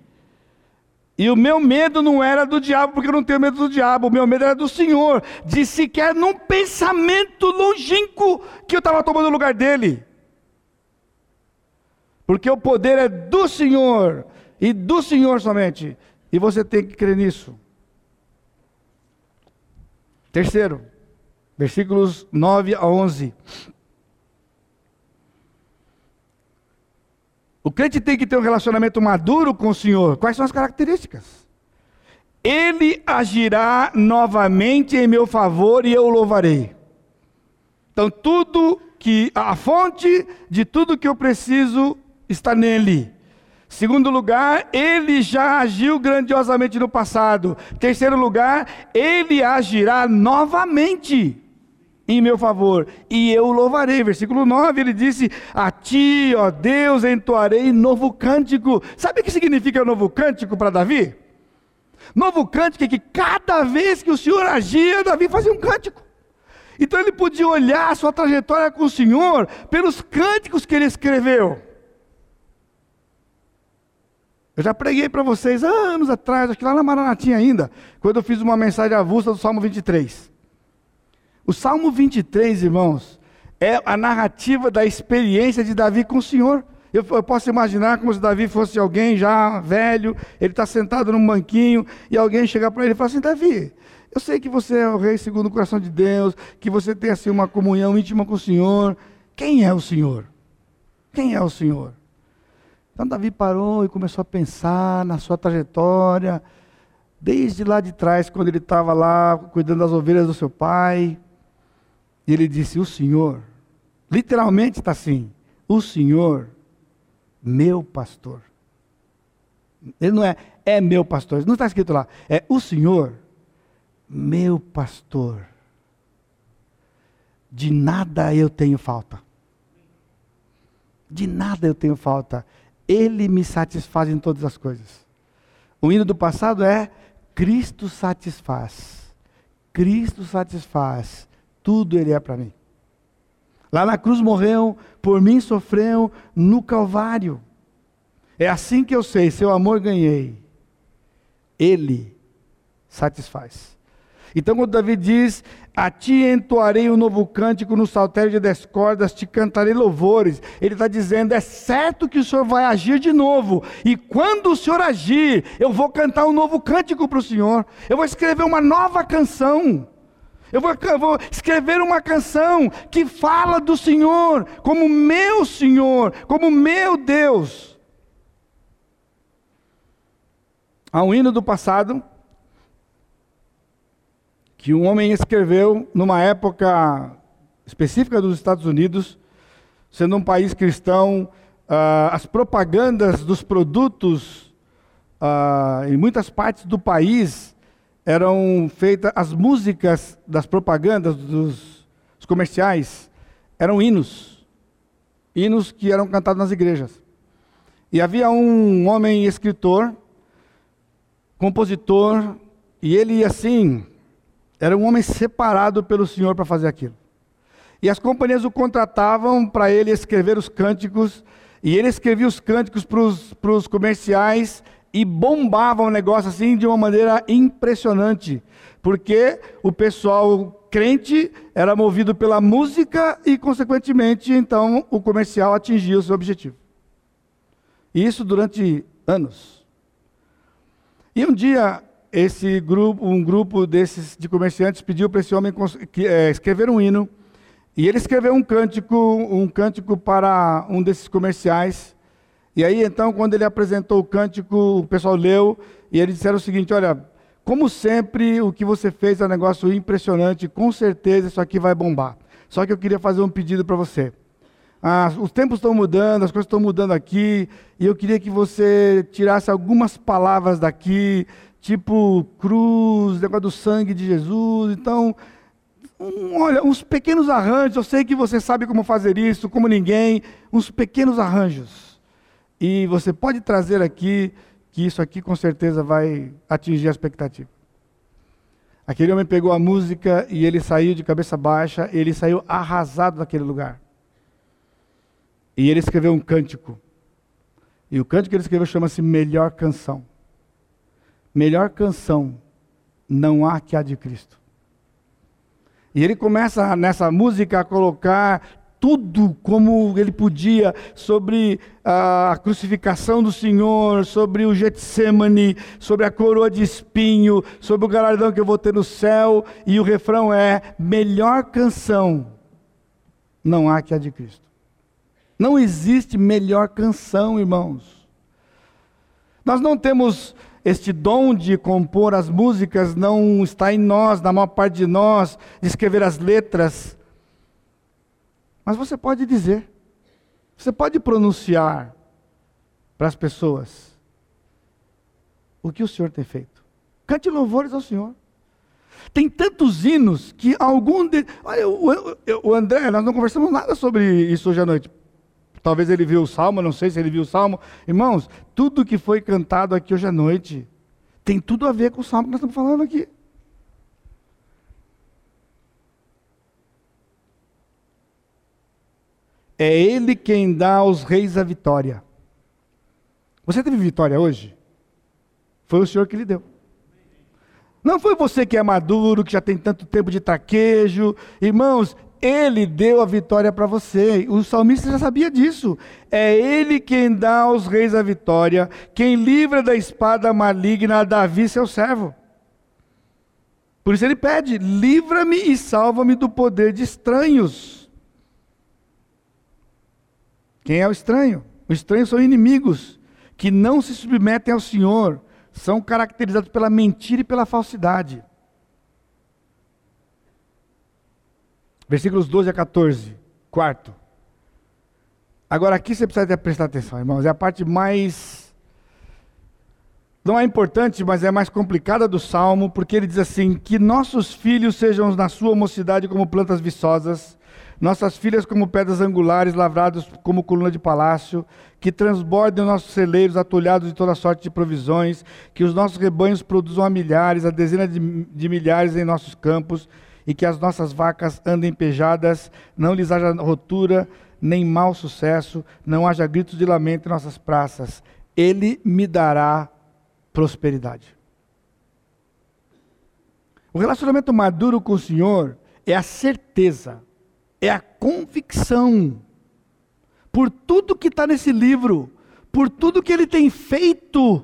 E o meu medo não era do diabo, porque eu não tenho medo do diabo, o meu medo era do Senhor, de sequer num pensamento longínquo que eu estava tomando o lugar dele. Porque o poder é do Senhor, e do Senhor somente, e você tem que crer nisso. Terceiro, versículos 9 a 11. O crente tem que ter um relacionamento maduro com o Senhor. Quais são as características? Ele agirá novamente em meu favor e eu o louvarei. Então, tudo que a fonte de tudo que eu preciso está nele. Segundo lugar, ele já agiu grandiosamente no passado. Terceiro lugar, ele agirá novamente em meu favor, e eu louvarei. Versículo 9, ele disse: A ti, ó Deus, entoarei novo cântico. Sabe o que significa novo cântico para Davi? Novo cântico é que cada vez que o Senhor agia, Davi fazia um cântico. Então ele podia olhar a sua trajetória com o Senhor pelos cânticos que ele escreveu. Eu já preguei para vocês anos atrás, acho que lá na Maranatinha ainda, quando eu fiz uma mensagem avulsa do Salmo 23. O Salmo 23, irmãos, é a narrativa da experiência de Davi com o Senhor. Eu, eu posso imaginar como se Davi fosse alguém já velho, ele está sentado num banquinho e alguém chegar para ele e falar assim: Davi, eu sei que você é o rei segundo o coração de Deus, que você tem assim uma comunhão íntima com o Senhor. Quem é o Senhor? Quem é o Senhor? Então Davi parou e começou a pensar na sua trajetória, desde lá de trás, quando ele estava lá cuidando das ovelhas do seu pai, e ele disse: O Senhor, literalmente está assim: O Senhor, meu pastor. Ele não é, é meu pastor, não está escrito lá, é o Senhor, meu pastor. De nada eu tenho falta. De nada eu tenho falta. Ele me satisfaz em todas as coisas. O hino do passado é Cristo satisfaz. Cristo satisfaz tudo Ele é para mim. Lá na cruz morreu, por mim sofreu no Calvário. É assim que eu sei, seu amor ganhei. Ele satisfaz. Então, quando Davi diz: A ti entoarei um novo cântico no saltério de dez cordas, te cantarei louvores. Ele está dizendo: É certo que o Senhor vai agir de novo. E quando o Senhor agir, eu vou cantar um novo cântico para o Senhor. Eu vou escrever uma nova canção. Eu vou, eu vou, escrever uma canção que fala do Senhor como meu Senhor, como meu Deus. Há um hino do passado que um homem escreveu numa época específica dos Estados Unidos, sendo um país cristão, uh, as propagandas dos produtos uh, em muitas partes do país eram feitas as músicas das propagandas dos, dos comerciais eram hinos, hinos que eram cantados nas igrejas. E havia um homem escritor, compositor, e ele assim era um homem separado pelo Senhor para fazer aquilo. E as companhias o contratavam para ele escrever os cânticos, e ele escrevia os cânticos para os comerciais, e bombava o negócio assim de uma maneira impressionante, porque o pessoal crente era movido pela música e, consequentemente, então o comercial atingia o seu objetivo. Isso durante anos. E um dia esse grupo, um grupo desses de comerciantes pediu para esse homem é, escrever um hino. E ele escreveu um cântico, um cântico para um desses comerciais. E aí então, quando ele apresentou o cântico, o pessoal leu e eles disseram o seguinte: olha, como sempre, o que você fez é um negócio impressionante, com certeza isso aqui vai bombar. Só que eu queria fazer um pedido para você. Ah, os tempos estão mudando, as coisas estão mudando aqui, e eu queria que você tirasse algumas palavras daqui, tipo cruz, negócio do sangue de Jesus. Então, um, olha, uns pequenos arranjos, eu sei que você sabe como fazer isso, como ninguém, uns pequenos arranjos. E você pode trazer aqui, que isso aqui com certeza vai atingir a expectativa. Aquele homem pegou a música e ele saiu de cabeça baixa, ele saiu arrasado daquele lugar. E ele escreveu um cântico. E o cântico que ele escreveu chama-se Melhor Canção. Melhor canção não há que a de Cristo. E ele começa nessa música a colocar tudo como ele podia sobre a crucificação do Senhor, sobre o Getsemane, sobre a coroa de espinho, sobre o galardão que eu vou ter no céu, e o refrão é: melhor canção não há que a de Cristo. Não existe melhor canção, irmãos. Nós não temos este dom de compor as músicas, não está em nós, na maior parte de nós, de escrever as letras. Mas você pode dizer, você pode pronunciar para as pessoas o que o Senhor tem feito. Cante louvores ao Senhor. Tem tantos hinos que algum de... Olha, o, o André, nós não conversamos nada sobre isso hoje à noite. Talvez ele viu o salmo, não sei se ele viu o salmo. Irmãos, tudo que foi cantado aqui hoje à noite tem tudo a ver com o salmo que nós estamos falando aqui. É Ele quem dá aos reis a vitória. Você teve vitória hoje? Foi o Senhor que lhe deu. Não foi você que é maduro, que já tem tanto tempo de traquejo. Irmãos, ele deu a vitória para você. O salmista já sabia disso. É Ele quem dá aos reis a vitória, quem livra da espada maligna a Davi, seu servo. Por isso ele pede: livra-me e salva-me do poder de estranhos. Quem é o estranho? Os estranhos são inimigos que não se submetem ao Senhor, são caracterizados pela mentira e pela falsidade. Versículos 12 a 14. Quarto. Agora aqui você precisa prestar atenção, irmãos. É a parte mais. Não é importante, mas é mais complicada do salmo, porque ele diz assim: Que nossos filhos sejam na sua mocidade como plantas viçosas, nossas filhas como pedras angulares, lavrados como coluna de palácio, que transbordem nossos celeiros atulhados de toda sorte de provisões, que os nossos rebanhos produzam a milhares, a dezenas de, de milhares em nossos campos, e que as nossas vacas andem pejadas, não lhes haja rotura, nem mau sucesso, não haja gritos de lamento em nossas praças. Ele me dará prosperidade. O relacionamento maduro com o Senhor é a certeza, é a convicção, por tudo que está nesse livro, por tudo que ele tem feito,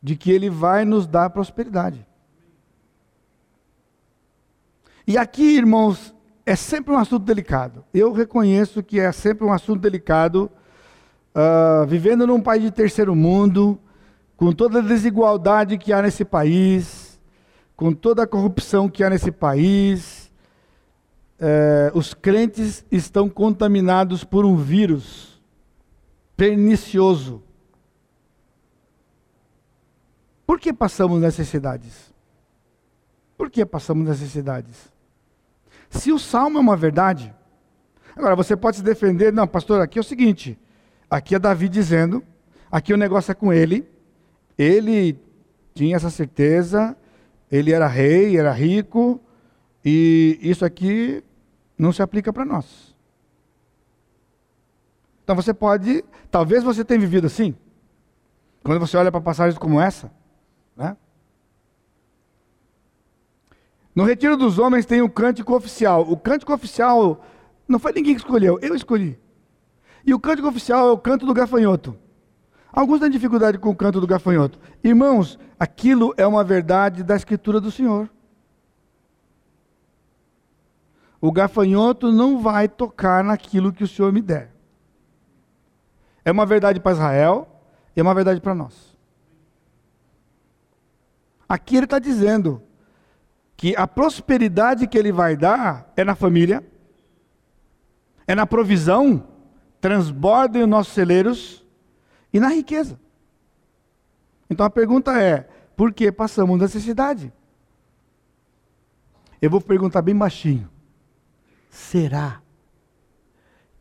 de que ele vai nos dar prosperidade. E aqui, irmãos, é sempre um assunto delicado. Eu reconheço que é sempre um assunto delicado, uh, vivendo num país de terceiro mundo, com toda a desigualdade que há nesse país, com toda a corrupção que há nesse país, uh, os crentes estão contaminados por um vírus pernicioso. Por que passamos necessidades? Por que passamos necessidades? Se o salmo é uma verdade, agora você pode se defender, não, pastor, aqui é o seguinte: aqui é Davi dizendo, aqui o negócio é com ele, ele tinha essa certeza, ele era rei, era rico, e isso aqui não se aplica para nós. Então você pode, talvez você tenha vivido assim, quando você olha para passagens como essa, né? No Retiro dos Homens tem o cântico oficial. O cântico oficial não foi ninguém que escolheu, eu escolhi. E o cântico oficial é o canto do gafanhoto. Alguns têm dificuldade com o canto do gafanhoto. Irmãos, aquilo é uma verdade da Escritura do Senhor. O gafanhoto não vai tocar naquilo que o Senhor me der. É uma verdade para Israel e é uma verdade para nós. Aqui ele está dizendo que a prosperidade que ele vai dar é na família, é na provisão, transbordem os nossos celeiros e na riqueza. Então a pergunta é: por que passamos necessidade? Eu vou perguntar bem baixinho. Será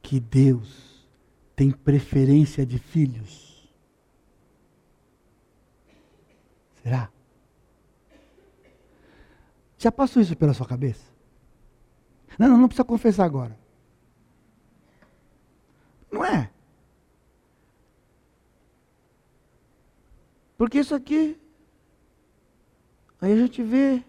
que Deus tem preferência de filhos? Será? Já passou isso pela sua cabeça? Não, não, não precisa confessar agora. Não é? Porque isso aqui, aí a gente vê.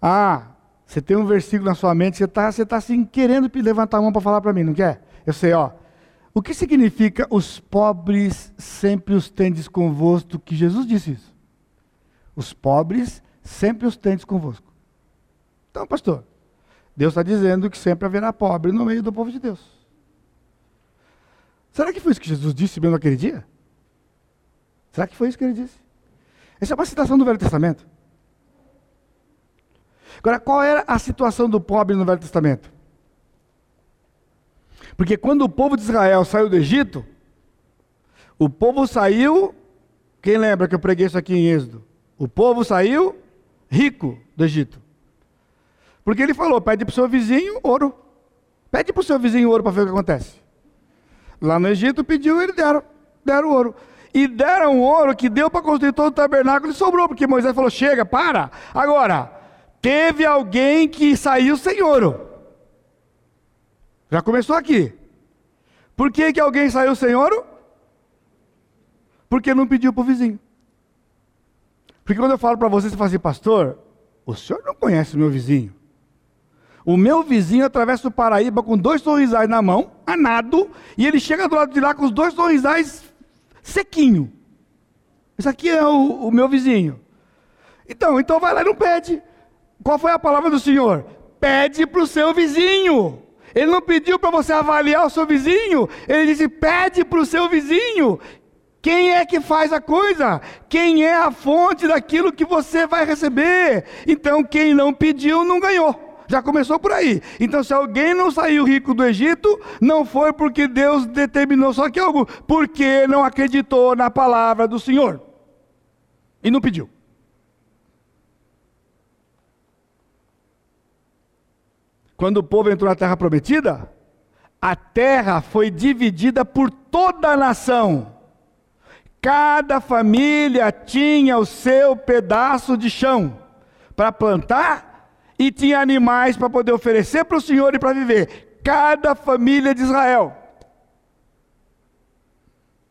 Ah, você tem um versículo na sua mente, você está você tá assim querendo levantar a mão para falar para mim, não quer? Eu sei, ó. O que significa os pobres sempre os tendes convosco? Que Jesus disse isso. Os pobres sempre os tendes convosco. Então, pastor, Deus está dizendo que sempre haverá pobre no meio do povo de Deus. Será que foi isso que Jesus disse mesmo naquele dia? Será que foi isso que ele disse? Essa é uma citação do Velho Testamento. Agora, qual era a situação do pobre no Velho Testamento? Porque quando o povo de Israel saiu do Egito, o povo saiu, quem lembra que eu preguei isso aqui em Êxodo? O povo saiu rico do Egito. Porque ele falou: pede para o seu vizinho ouro. Pede para o seu vizinho ouro para ver o que acontece. Lá no Egito pediu, eles deram, deram ouro. E deram ouro que deu para construir todo o tabernáculo e sobrou, porque Moisés falou: chega, para. Agora, teve alguém que saiu sem ouro. Já começou aqui. Por que, que alguém saiu sem ouro? Porque não pediu para o vizinho. Porque quando eu falo para você, você fala assim, pastor, o senhor não conhece o meu vizinho. O meu vizinho atravessa o Paraíba com dois sorrisais na mão, a nado, e ele chega do lado de lá com os dois sorrisais sequinho. Esse aqui é o, o meu vizinho. Então, então vai lá e não pede. Qual foi a palavra do Senhor? Pede para o seu vizinho. Ele não pediu para você avaliar o seu vizinho, ele disse: pede para o seu vizinho. Quem é que faz a coisa? Quem é a fonte daquilo que você vai receber? Então, quem não pediu, não ganhou. Já começou por aí. Então, se alguém não saiu rico do Egito, não foi porque Deus determinou só que algo, porque não acreditou na palavra do Senhor. E não pediu. Quando o povo entrou na terra prometida, a terra foi dividida por toda a nação. Cada família tinha o seu pedaço de chão para plantar e tinha animais para poder oferecer para o Senhor e para viver. Cada família de Israel.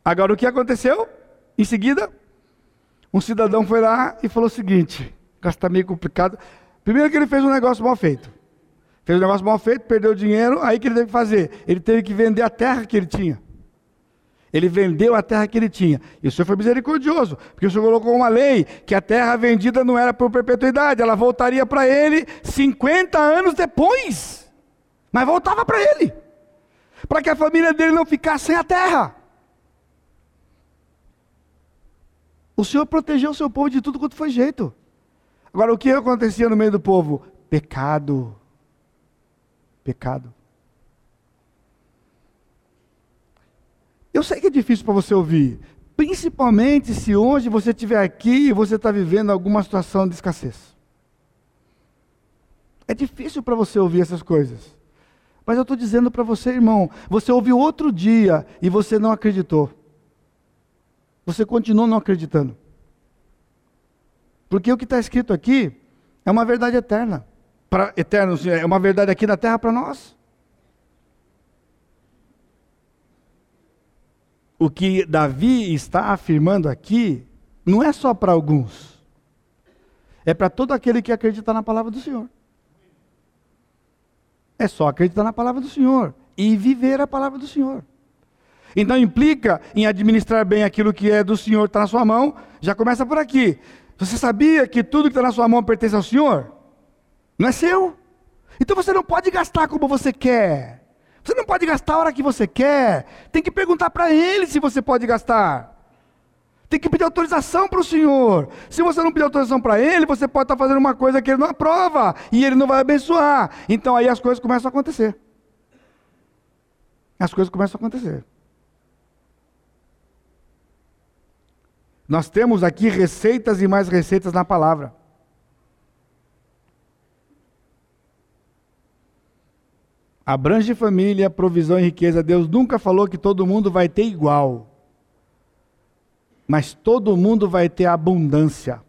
Agora o que aconteceu? Em seguida, um cidadão foi lá e falou o seguinte: está meio complicado. Primeiro que ele fez um negócio mal feito. Fez um negócio mal feito, perdeu dinheiro, aí que ele teve que fazer? Ele teve que vender a terra que ele tinha. Ele vendeu a terra que ele tinha. E o Senhor foi misericordioso, porque o Senhor colocou uma lei que a terra vendida não era por perpetuidade, ela voltaria para ele 50 anos depois. Mas voltava para ele. Para que a família dele não ficasse sem a terra. O Senhor protegeu o seu povo de tudo quanto foi jeito. Agora, o que acontecia no meio do povo? Pecado pecado. Eu sei que é difícil para você ouvir, principalmente se hoje você estiver aqui e você está vivendo alguma situação de escassez. É difícil para você ouvir essas coisas. Mas eu estou dizendo para você, irmão, você ouviu outro dia e você não acreditou. Você continuou não acreditando. Porque o que está escrito aqui é uma verdade eterna para eterno, é uma verdade aqui na terra para nós. O que Davi está afirmando aqui não é só para alguns, é para todo aquele que acredita na palavra do Senhor. É só acreditar na palavra do Senhor e viver a palavra do Senhor. Então implica em administrar bem aquilo que é do Senhor, está na sua mão. Já começa por aqui. Você sabia que tudo que está na sua mão pertence ao Senhor? Não é seu. Então você não pode gastar como você quer. Você não pode gastar a hora que você quer. Tem que perguntar para Ele se você pode gastar. Tem que pedir autorização para o Senhor. Se você não pedir autorização para Ele, você pode estar tá fazendo uma coisa que Ele não aprova e Ele não vai abençoar. Então aí as coisas começam a acontecer. As coisas começam a acontecer. Nós temos aqui receitas e mais receitas na palavra. Abrange família, provisão e riqueza. Deus nunca falou que todo mundo vai ter igual. Mas todo mundo vai ter abundância.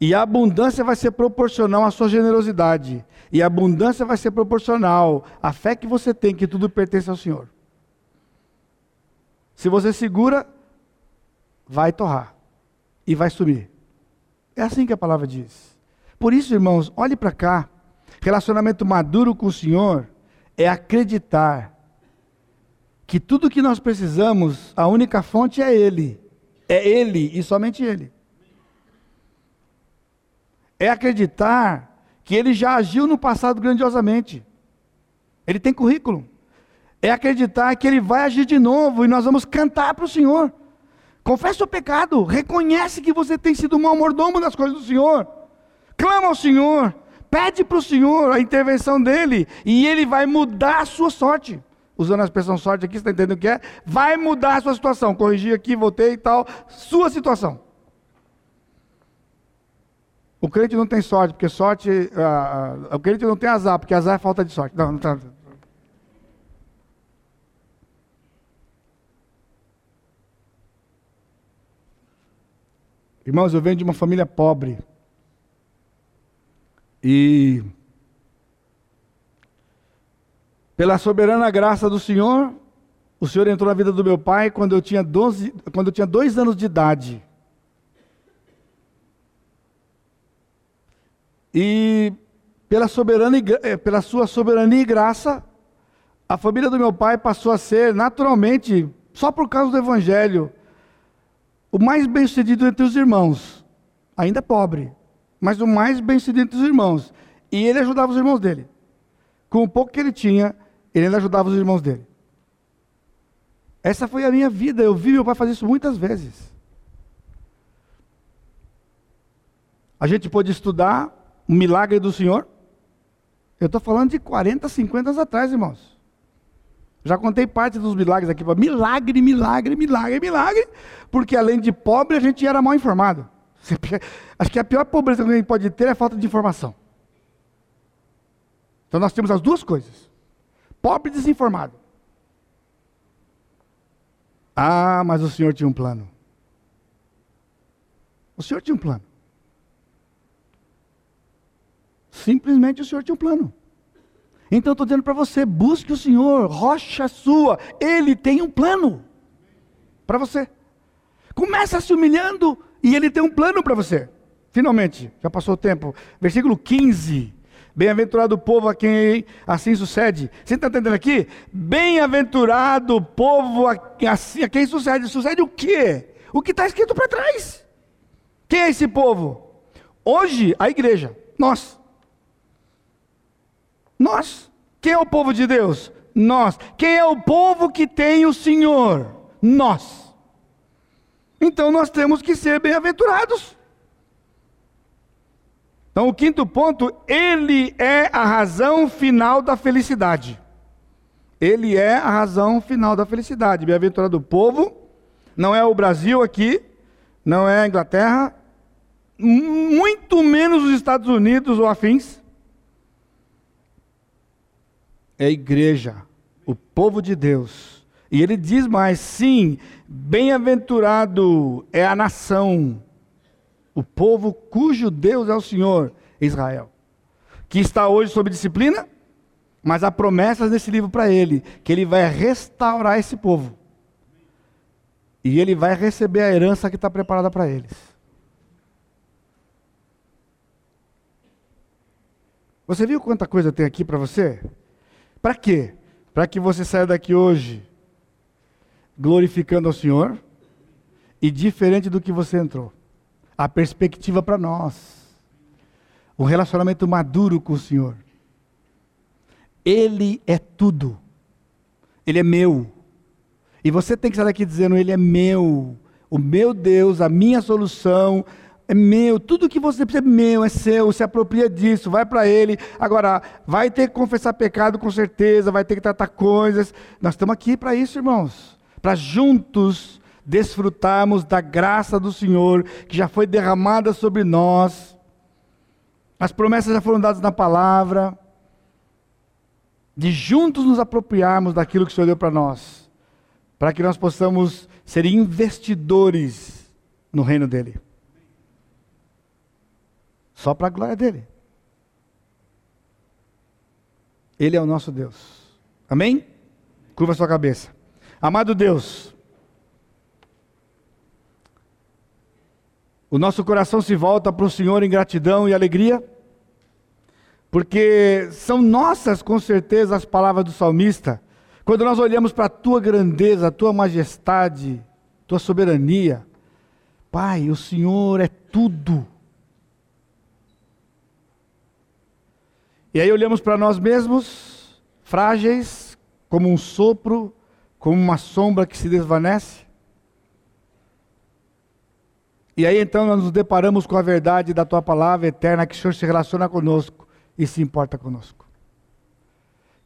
E a abundância vai ser proporcional à sua generosidade. E a abundância vai ser proporcional à fé que você tem que tudo pertence ao Senhor. Se você segura, vai torrar e vai sumir. É assim que a palavra diz. Por isso, irmãos, olhe para cá. Relacionamento maduro com o Senhor é acreditar que tudo que nós precisamos, a única fonte é Ele. É Ele e somente Ele. É acreditar que Ele já agiu no passado grandiosamente. Ele tem currículo. É acreditar que Ele vai agir de novo e nós vamos cantar para o Senhor. Confessa o pecado, reconhece que você tem sido um mau mordomo das coisas do Senhor. Clama ao Senhor, pede para o Senhor a intervenção dele e ele vai mudar a sua sorte. Usando a expressão sorte aqui, você está entendendo o que é? Vai mudar a sua situação. Corrigi aqui, voltei e tal. Sua situação. O crente não tem sorte, porque sorte. Uh, o crente não tem azar, porque azar é falta de sorte. Não, não está. Irmãos, eu venho de uma família pobre. E pela soberana graça do Senhor, o Senhor entrou na vida do meu pai quando eu tinha 12, quando eu tinha dois anos de idade. E pela, soberana, eh, pela sua soberania e graça, a família do meu pai passou a ser naturalmente, só por causa do Evangelho, o mais bem-sucedido entre os irmãos, ainda pobre, mas o mais bem-sucedido entre os irmãos. E ele ajudava os irmãos dele. Com o pouco que ele tinha, ele ajudava os irmãos dele. Essa foi a minha vida. Eu vi meu pai fazer isso muitas vezes. A gente pôde estudar o milagre do Senhor. Eu estou falando de 40, 50 anos atrás, irmãos. Já contei parte dos milagres aqui. Milagre, milagre, milagre, milagre. Porque além de pobre, a gente era mal informado. Acho que a pior pobreza que a gente pode ter é falta de informação. Então nós temos as duas coisas: pobre e desinformado. Ah, mas o Senhor tinha um plano. O Senhor tinha um plano. Simplesmente o Senhor tinha um plano. Então estou dizendo para você: busque o Senhor, rocha sua, Ele tem um plano para você. Começa se humilhando e Ele tem um plano para você. Finalmente, já passou o tempo. Versículo 15. Bem-aventurado o povo a quem assim sucede. Você está entendendo aqui? Bem-aventurado o povo a, assim, a quem sucede. Sucede o quê? O que está escrito para trás. Quem é esse povo? Hoje, a igreja. Nós. Nós. Quem é o povo de Deus? Nós. Quem é o povo que tem o Senhor? Nós. Então nós temos que ser bem-aventurados. Então, o quinto ponto, ele é a razão final da felicidade. Ele é a razão final da felicidade. Bem-aventurado o povo, não é o Brasil aqui, não é a Inglaterra, muito menos os Estados Unidos ou afins é a igreja, o povo de Deus. E ele diz mais: sim, bem-aventurado é a nação, o povo cujo Deus é o Senhor, Israel, que está hoje sob disciplina, mas há promessas nesse livro para ele, que ele vai restaurar esse povo. E ele vai receber a herança que está preparada para eles. Você viu quanta coisa tem aqui para você? Para quê? Para que você saia daqui hoje glorificando ao Senhor e diferente do que você entrou. A perspectiva para nós. Um relacionamento maduro com o Senhor. Ele é tudo. Ele é meu. E você tem que sair daqui dizendo: Ele é meu. O meu Deus, a minha solução, é meu, tudo que você precisa é meu, é seu, se apropria disso, vai para Ele. Agora, vai ter que confessar pecado com certeza, vai ter que tratar coisas. Nós estamos aqui para isso, irmãos, para juntos desfrutarmos da graça do Senhor, que já foi derramada sobre nós. As promessas já foram dadas na palavra. De juntos nos apropriarmos daquilo que o Senhor deu para nós, para que nós possamos ser investidores no reino dEle. Só para a glória dele. Ele é o nosso Deus. Amém? Curva sua cabeça. Amado Deus, o nosso coração se volta para o Senhor em gratidão e alegria, porque são nossas, com certeza, as palavras do salmista, quando nós olhamos para a tua grandeza, a tua majestade, tua soberania. Pai, o Senhor é tudo. E aí olhamos para nós mesmos, frágeis, como um sopro, como uma sombra que se desvanece. E aí então nós nos deparamos com a verdade da tua palavra eterna, que o Senhor se relaciona conosco e se importa conosco.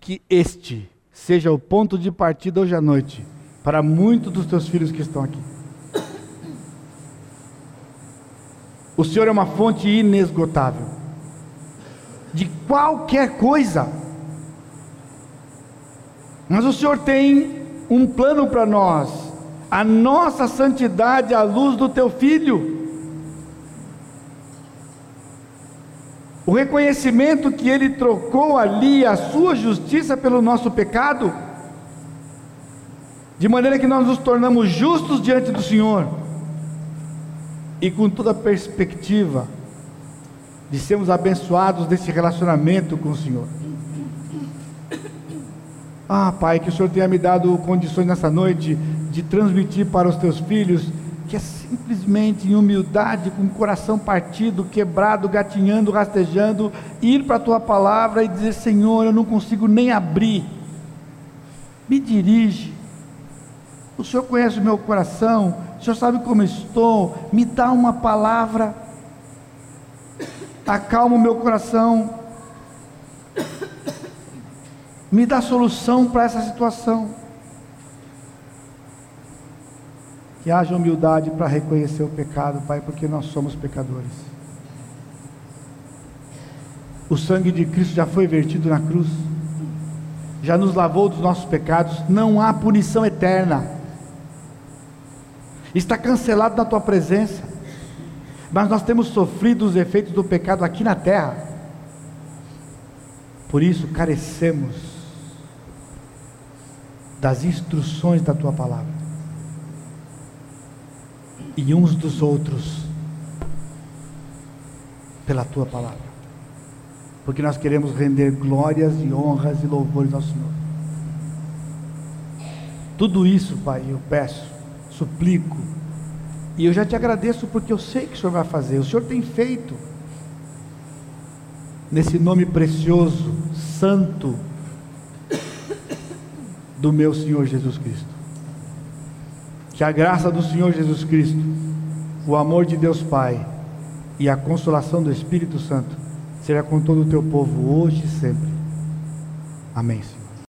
Que este seja o ponto de partida hoje à noite para muitos dos teus filhos que estão aqui. O Senhor é uma fonte inesgotável de qualquer coisa. Mas o Senhor tem um plano para nós, a nossa santidade à luz do teu filho. O reconhecimento que ele trocou ali a sua justiça pelo nosso pecado, de maneira que nós nos tornamos justos diante do Senhor, e com toda a perspectiva de sermos abençoados desse relacionamento com o Senhor. Ah, Pai, que o Senhor tenha me dado condições nessa noite de transmitir para os teus filhos que é simplesmente em humildade, com o coração partido, quebrado, gatinhando, rastejando, ir para a tua palavra e dizer: Senhor, eu não consigo nem abrir. Me dirige. O Senhor conhece o meu coração, o Senhor sabe como estou. Me dá uma palavra acalma o meu coração, me dá solução para essa situação. Que haja humildade para reconhecer o pecado, Pai, porque nós somos pecadores. O sangue de Cristo já foi vertido na cruz, já nos lavou dos nossos pecados, não há punição eterna, está cancelado na tua presença mas nós temos sofrido os efeitos do pecado aqui na terra. Por isso carecemos das instruções da tua palavra e uns dos outros pela tua palavra. Porque nós queremos render glórias e honras e louvores ao Senhor. Tudo isso, Pai, eu peço, suplico, e eu já te agradeço porque eu sei que o Senhor vai fazer. O Senhor tem feito. Nesse nome precioso, santo, do meu Senhor Jesus Cristo. Que a graça do Senhor Jesus Cristo, o amor de Deus Pai e a consolação do Espírito Santo seja com todo o teu povo hoje e sempre. Amém, Senhor.